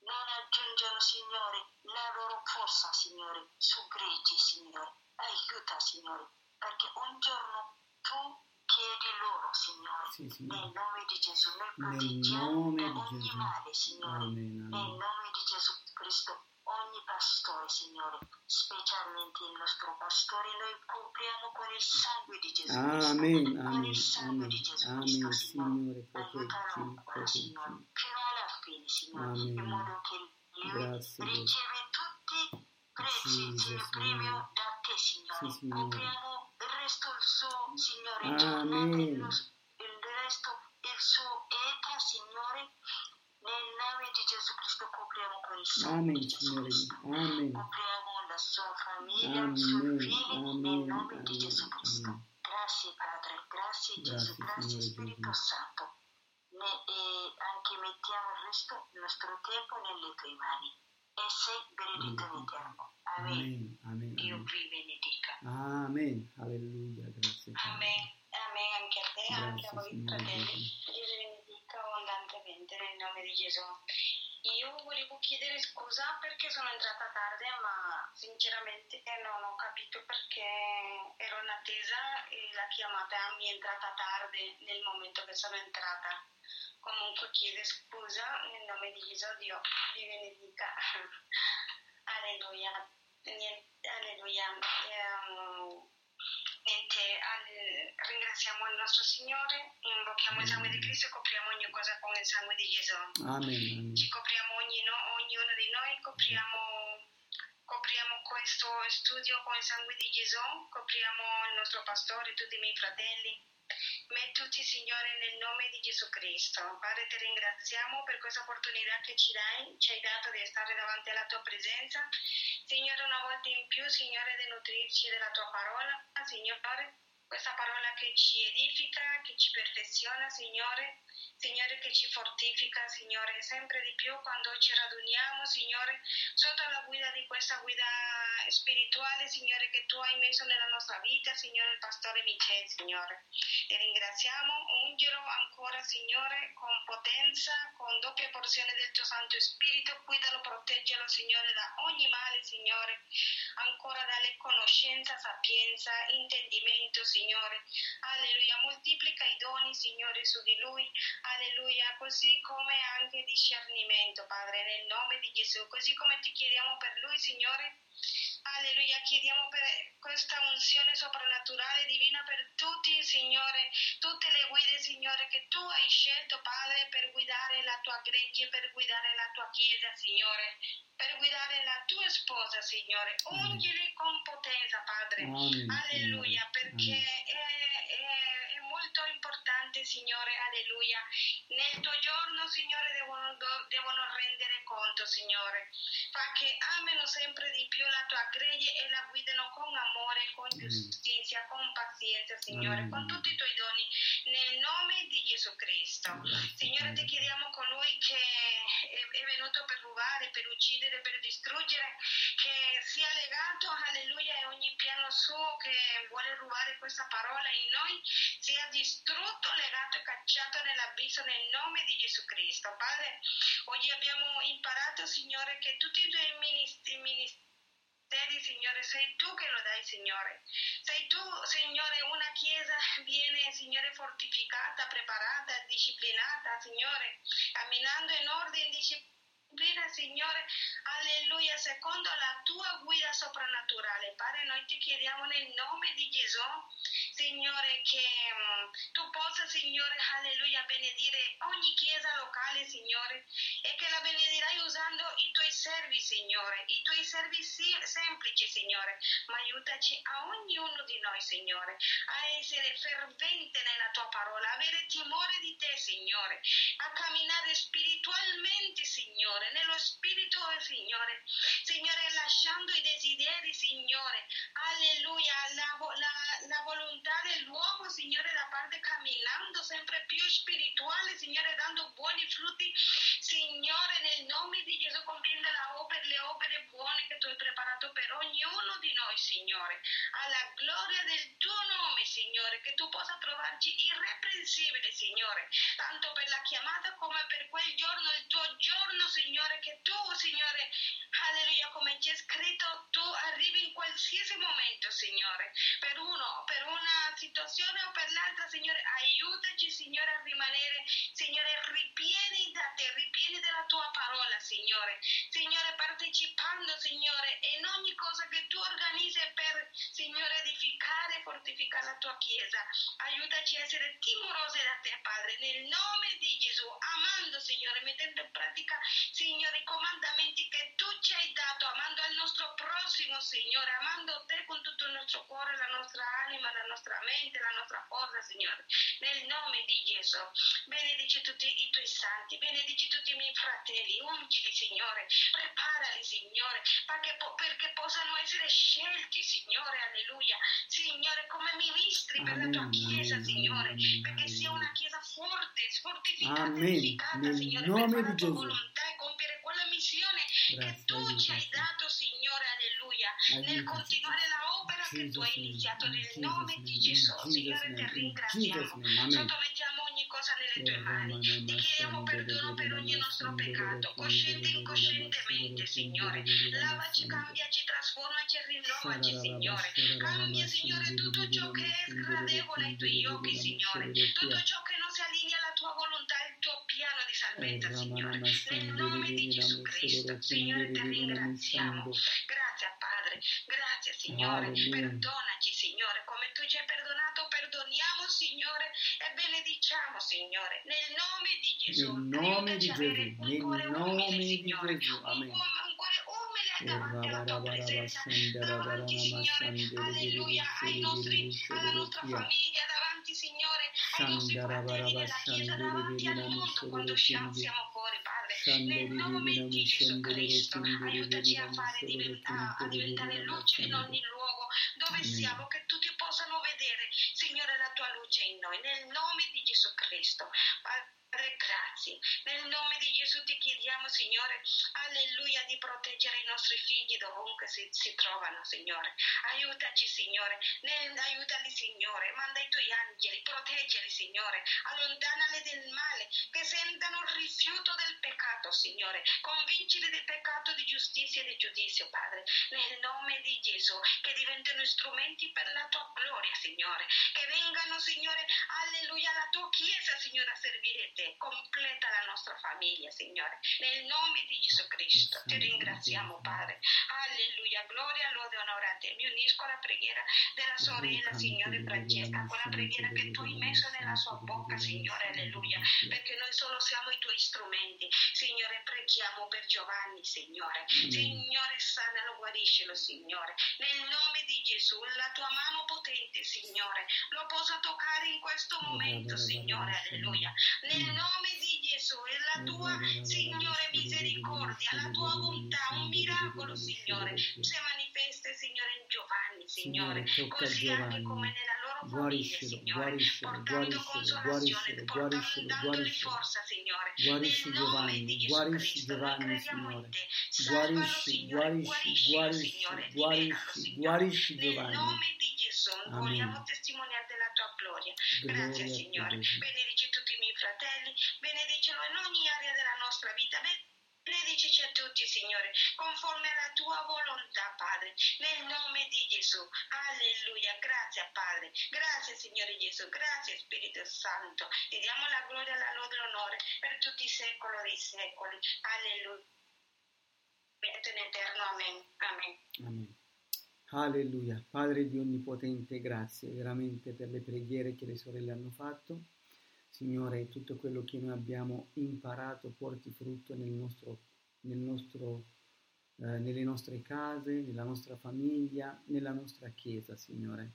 Non aggiungano, Signore, la loro forza, Signore, su grigi, Signore. Aiuta, Signore, perché un giorno tu chiedi loro, Signore, Sì, Signore. nel nome di Gesù. Noi proteggiamo da ogni Gesù. male, Signore, Amen, nel nome di Gesù Cristo, ogni pastore, Signore, specialmente il nostro pastore, noi copriamo con il sangue di Gesù Cristo, Amen, con amen, il sangue amen, di Gesù amen, Cristo, Signore, aiutalo ancora, Signore, fino alla fine, Signore, in modo che lui Grazie, riceve tutti prezzi, Jesus, il premio da te, Signore. Sì, Signore. Copriamo il resto il suo, Signore, Amen. giornata, il, il resto il suo età, Signore. Nel nome di Gesù Cristo copriamo con il sangue Amen, di Gesù Signore. Cristo. Amen. Copriamo la sua famiglia, i suoi Amen, figli, amen, nel nome di amen, Gesù Cristo. amen. Grazie Padre, grazie Gesù, Grazie, grazie Signore Spirito. Santo. Ne- e anche mettiamo il resto del nostro tempo nelle tue mani. E sei benedetto in eterno. Amen. Amen, amen, Dio amen. vi benedica. Amen. Alleluia, grazie. Padre. Amen. Amen anche a te, anche a Grazie, voi fratelli. Gesù. Dio vi benedica abbondantemente nel nome di Gesù. Io volevo chiedere scusa perché sono entrata tardi, ma sinceramente non ho capito perché ero in attesa e la chiamata mi è entrata tardi nel momento che sono entrata. Comunque chiedo scusa nel nome di Gesù, Dio vi benedica. (laughs) Alleluia. Alleluia. Ehm, niente, al- ringraziamo il nostro Signore, invochiamo il sangue di Cristo e copriamo ogni cosa con il sangue di Gesù. Amen, amen. Ci copriamo ogni no- ognuno di noi, copriamo, copriamo questo studio con il sangue di Gesù, copriamo il nostro pastore, tutti i miei fratelli. Tutti, Signore, nel nome di Gesù Cristo. Padre, ti ringraziamo per questa opportunità che ci dai, ci hai dato di stare davanti alla tua presenza. Signore, una volta in più, Signore, di nutrirci della tua parola. Signore, questa parola che ci edifica, che ci perfeziona, Signore. Signore che ci fortifica, Signore, sempre di più quando ci raduniamo, Signore, sotto la guida di questa guida spirituale, Signore, che tu hai messo nella nostra vita, Signore, il pastore Michele, Signore. E ringraziamo, ungelo ancora, Signore, con potenza, con doppia porzione del tuo Santo Spirito, guidalo, proteggelo, Signore, da ogni male, Signore, ancora dalle conoscenza, sapienza, intendimento, Signore. Alleluia, moltiplica i doni, Signore, su di lui, alleluia, così come anche discernimento, Padre, nel nome di Gesù, così come ti chiediamo per lui, Signore. Alleluia, chiediamo per questa unzione soprannaturale divina per tutti, Signore, tutte le guide, Signore, che tu hai scelto, Padre, per guidare la tua gregge, per guidare la tua chiesa, Signore, per guidare la tua sposa, Signore. Ungili con potenza, Padre. Alleluia, perché è, importante, Signore, alleluia. Nel tuo giorno, Signore, devono, devono rendere conto, Signore. Fa che amino sempre di più la tua gregge e la guidino con amore, con giustizia, con pazienza, Signore, Amen. con tutti i tuoi doni, nel nome di Gesù Cristo. Grazie, Signore, ti chiediamo colui che è, è venuto per rubare, per uccidere, per distruggere, che sia legato, alleluia, a ogni piano suo che vuole rubare questa parola in noi, sia distrutto, legato e cacciato nell'abisso nel nome di Gesù Cristo. Padre, oggi abbiamo imparato, Signore, che tutti i tuoi ministeri Vedi, Signore, sei tu che lo dai, Signore. Sei tu, Signore, una chiesa viene, Signore, fortificata, preparata, disciplinata, Signore, camminando in ordine e disciplina, Signore, alleluia, secondo la tua guida soprannaturale. Padre, noi ti chiediamo nel nome di Gesù, Signore, che mm, tu possa, Signore, alleluia, benedire ogni chiesa locale, Signore, e che la benedirai usando i tuoi servi, Signore, i tuoi servi semplici, Signore, ma aiutaci a ognuno di noi, Signore, a essere fervente nella tua parola, avere timore di te, Signore, a camminare spiritualmente, Signore, nello spirito, Signore, Signore, lasciando i desideri, Signore, alleluia, la, la- la volontà dell'uomo, Signore, da parte camminando sempre più spirituale, Signore, dando buoni frutti, Signore, nel nome di Gesù, compiendo opera, le opere buone che tu hai preparato per ognuno di noi, Signore, alla gloria del Signore, che tu possa trovarci irreprensibile, Signore, tanto per la chiamata come per quel giorno, il tuo giorno, Signore, che tu, Signore, alleluia, come c'è scritto, arrivi in qualsiasi momento, Signore, per uno, per una situazione o per l'altra, Signore, aiutaci, Signore, a rimanere, Signore, ripieni da te, ripieni della tua parola, Signore, Signore, partecipando, Signore, in ogni cosa che tu organizzi per, Signore, edificare e fortificare la tua Chiesa. Aiutaci a essere timorosi da te, Padre, nel nome di Gesù, amando, Signore, mettendo in pratica, Signore, i comandamenti che tu ci hai dato, amando il nostro prossimo, Signore, amando te con tutto il nostro cuore, la nostra anima, la nostra mente, la nostra forza, Signore, nel nome di Gesù. Benedici tutti i tuoi santi, benedici tutti i miei fratelli, ungili, Signore, preparali, Signore, perché, po- perché possano essere scelti, Signore, alleluia, Signore, come ministri per la tua Amen, Chiesa, amen, Signore, amen, perché amen. sia una Chiesa forte, fortificata, Amen. edificata, Nel Signore, nome per fare la tua Gesù. volontà e compiere quella missione che Grazie, tu ci hai dato, Signore, nel continuare la opera che tu hai iniziato in nel nome di Gesù, Signore, ti ringraziamo. Sottomettiamo ogni cosa nelle tue mani. Ti chiediamo perdono per ogni nostro peccato, cosciente e incoscientemente, Signore. Lavaci, cambiaci, trasformaci e rinnovaci, Signore. Cambia, Signore, tutto ciò che è sgradevole ai tuoi occhi, Signore. Tutto ciò che non si allinea alla tua volontà e al tuo piano di salvezza, Signore. Nel nome di Gesù Cristo, Signore, ti ringraziamo. Grazie, Padre. Grazie, Signore. Alleluia. Perdonaci, Signore. Come tu ci hai perdonato, perdoniamo, Signore, e benediciamo, Signore. Nel nome di Gesù. Nel nome di Gesù, un nel cuore nome umile, di Signore. Gesù, Un amen. cuore, un cuore umile davanti alla tua presenza. Davanti, Signore, alleluia, ai nostri, alla nostra famiglia, davanti, Signore, ai nostri fratelli della Chiesa, davanti al mondo quando siamo, siamo fuori, Padre. Nel nome di Gesù Cristo, aiutaci a fare diventa- a diventare luce in ogni luogo dove siamo, che tutti possano vedere, Signore, la tua luce in noi, nel nome di Gesù Cristo. Padre, grazie. Nel nome di Gesù ti chiediamo, Signore, alleluia, di proteggere i nostri figli dovunque si, si trovano, Signore. Aiutaci, Signore. Nel, aiutali, Signore. Manda i tuoi angeli, proteggili, Signore. Allontanali del male, che sentano il rifiuto del peccato, Signore. Convincili del peccato di giustizia e di giudizio, Padre. Nel nome di Gesù, che diventino strumenti per la tua gloria, Signore. Che vengano, Signore, alleluia, la tua chiesa, Signore, a servire te completa la nostra famiglia, Signore. Nel nome di Gesù Cristo ti ringraziamo, Padre. Alleluia, gloria, lode onore a te. Mi unisco alla preghiera della sorella, Signore Francesca, quella preghiera che tu hai messo nella sua bocca, Signore, alleluia, perché noi solo siamo i tuoi strumenti. Signore, preghiamo per Giovanni, Signore. Signore, sanalo, guariscilo, Signore. Nel nome di Gesù, la tua mano potente, Signore, lo possa toccare in questo momento, Signore, alleluia. Nel nome di Gesù e la tua, Signore, misericordia, la tua bontà, un miracolo, Signore, si manifesta, Signore, in Giovanni, Signore, così anche come nella loro famiglia, Signore, portando consolazione, portandoli forza, Signore, nel nome di Gesù Cristo, noi crediamo in te, salvalo, Signore, guariscilo, Signore, liberalo, guarisci Signore, nel nome di Gesù, vogliamo testimoniare della tua gloria. Grazie, Signore. Benedici miei fratelli, benedicelo in ogni area della nostra vita. Benedicici a tutti, Signore, conforme alla tua volontà, Padre, nel nome di Gesù. Alleluia. Grazie, Padre. Grazie, Signore Gesù. Grazie, Spirito Santo. Ti diamo la gloria, la lode e l'onore per tutti i secoli dei secoli. Alleluia. Benedetto in eterno. Amen. Amen. Amen. Alleluia. Padre di Onnipotente, grazie veramente per le preghiere che le sorelle hanno fatto. Signore, tutto quello che noi abbiamo imparato porti frutto nel nostro, nel nostro, eh, nelle nostre case, nella nostra famiglia, nella nostra chiesa, Signore.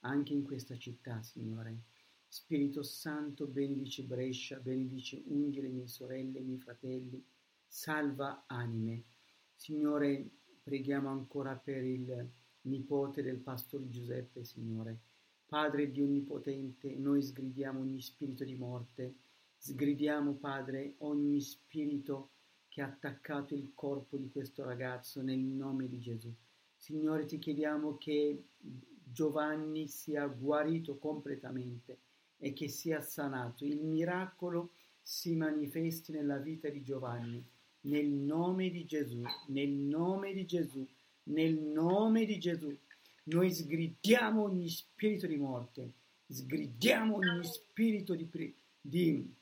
Anche in questa città, Signore. Spirito Santo, benedice Brescia, benedice ungi le mie sorelle, i miei fratelli, salva anime. Signore, preghiamo ancora per il nipote del pastore Giuseppe, Signore. Padre Dio Onnipotente, noi sgridiamo ogni spirito di morte, sgridiamo, Padre, ogni spirito che ha attaccato il corpo di questo ragazzo nel nome di Gesù. Signore, ti chiediamo che Giovanni sia guarito completamente e che sia sanato. Il miracolo si manifesti nella vita di Giovanni, nel nome di Gesù, nel nome di Gesù, nel nome di Gesù. Noi sgridiamo ogni spirito di morte, sgridiamo ogni spirito di, di,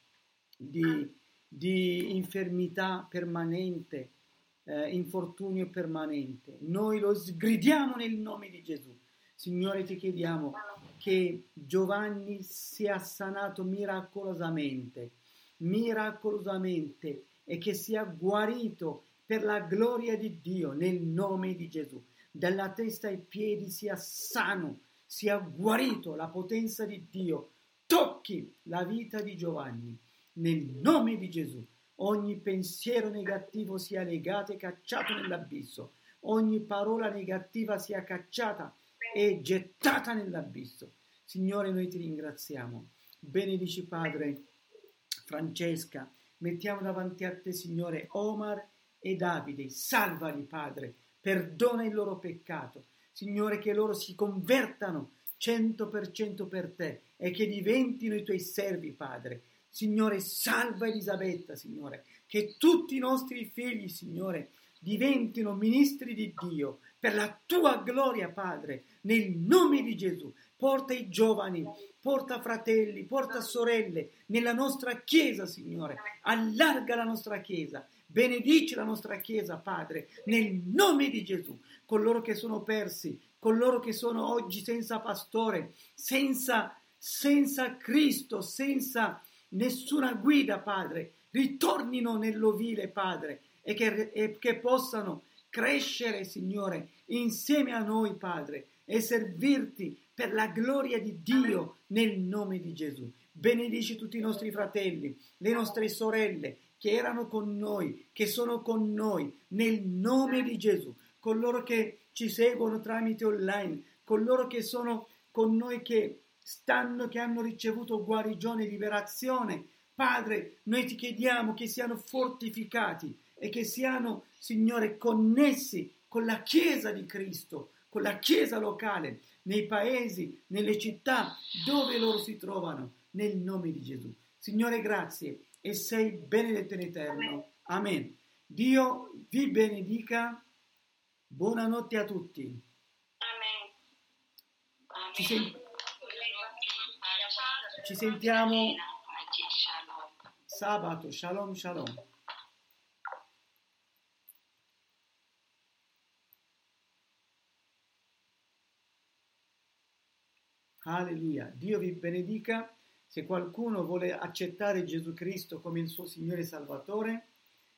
di, di infermità permanente, eh, infortunio permanente. Noi lo sgridiamo nel nome di Gesù. Signore, ti chiediamo che Giovanni sia sanato miracolosamente, miracolosamente e che sia guarito per la gloria di Dio nel nome di Gesù. Dalla testa ai piedi sia sano, sia guarito, la potenza di Dio tocchi la vita di Giovanni nel nome di Gesù. Ogni pensiero negativo sia legato e cacciato nell'abisso, ogni parola negativa sia cacciata e gettata nell'abisso. Signore, noi ti ringraziamo. Benedici Padre Francesca, mettiamo davanti a te, Signore, Omar e Davide, salvali, Padre, perdona il loro peccato. Signore, che loro si convertano 100% per te e che diventino i tuoi servi, Padre. Signore, salva Elisabetta, Signore, che tutti i nostri figli, Signore, diventino ministri di Dio per la tua gloria, Padre, nel nome di Gesù. Porta i giovani, porta fratelli, porta sorelle nella nostra chiesa, Signore. Allarga la nostra chiesa. Benedici la nostra chiesa, Padre, nel nome di Gesù. Coloro che sono persi, coloro che sono oggi senza pastore, senza, senza Cristo, senza nessuna guida, Padre, ritornino nell'ovile, Padre, e che, e che possano crescere, Signore, insieme a noi, Padre, e servirti per la gloria di Dio nel nome di Gesù. Benedici tutti i nostri fratelli, le nostre sorelle che erano con noi, che sono con noi, nel nome di Gesù, coloro che ci seguono tramite online, coloro che sono con noi che stanno, che hanno ricevuto guarigione liberazione. Padre, noi ti chiediamo che siano fortificati e che siano, Signore, connessi con la Chiesa di Cristo, con la Chiesa locale, nei paesi, nelle città dove loro si trovano, nel nome di Gesù. Signore, grazie e sei benedetto in eterno. Amen. Dio vi benedica. Buonanotte a tutti. Amen. Amen. Ci, sen- ci sentiamo sabato. Shalom, shalom. Alleluia. Dio vi benedica. Se qualcuno vuole accettare Gesù Cristo come il suo Signore e Salvatore,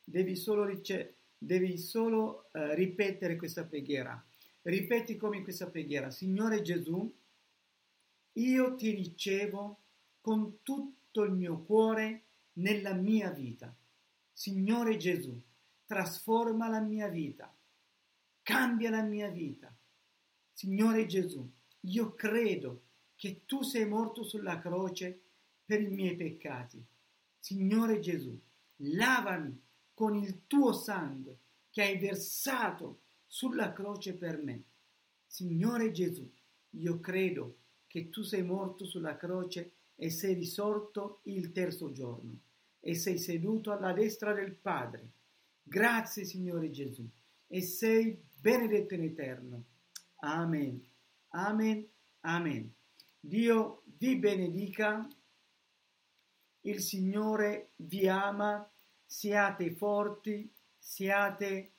devi solo, rice- devi solo eh, ripetere questa preghiera. Ripeti come questa preghiera. Signore Gesù, io ti ricevo con tutto il mio cuore nella mia vita. Signore Gesù, trasforma la mia vita, cambia la mia vita. Signore Gesù, io credo che tu sei morto sulla croce per i miei peccati. Signore Gesù, lavami con il tuo sangue che hai versato sulla croce per me. Signore Gesù, io credo che tu sei morto sulla croce e sei risorto il terzo giorno e sei seduto alla destra del Padre. Grazie Signore Gesù e sei benedetto in eterno. Amen. Amen. Amen. Dio vi benedica. Il Signore vi ama. Siate forti, siate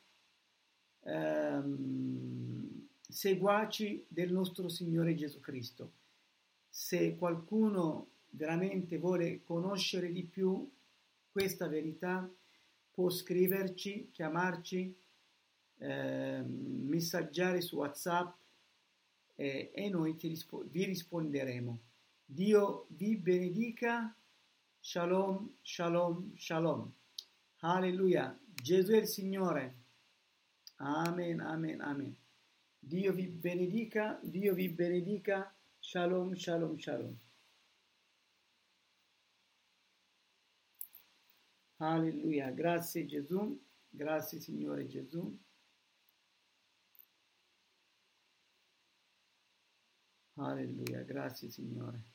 ehm, seguaci del nostro Signore Gesù Cristo. Se qualcuno veramente vuole conoscere di più questa verità, può scriverci, chiamarci, eh, messaggiare su WhatsApp eh, e noi rispo- vi risponderemo. Dio vi benedica. Shalom, shalom, shalom. Alleluia. Gesù è il Signore. Amen, amen, amen. Dio vi benedica, Dio vi benedica. Shalom, shalom, shalom. Alleluia. Grazie Gesù. Grazie Signore Gesù. Alleluia. Grazie Signore.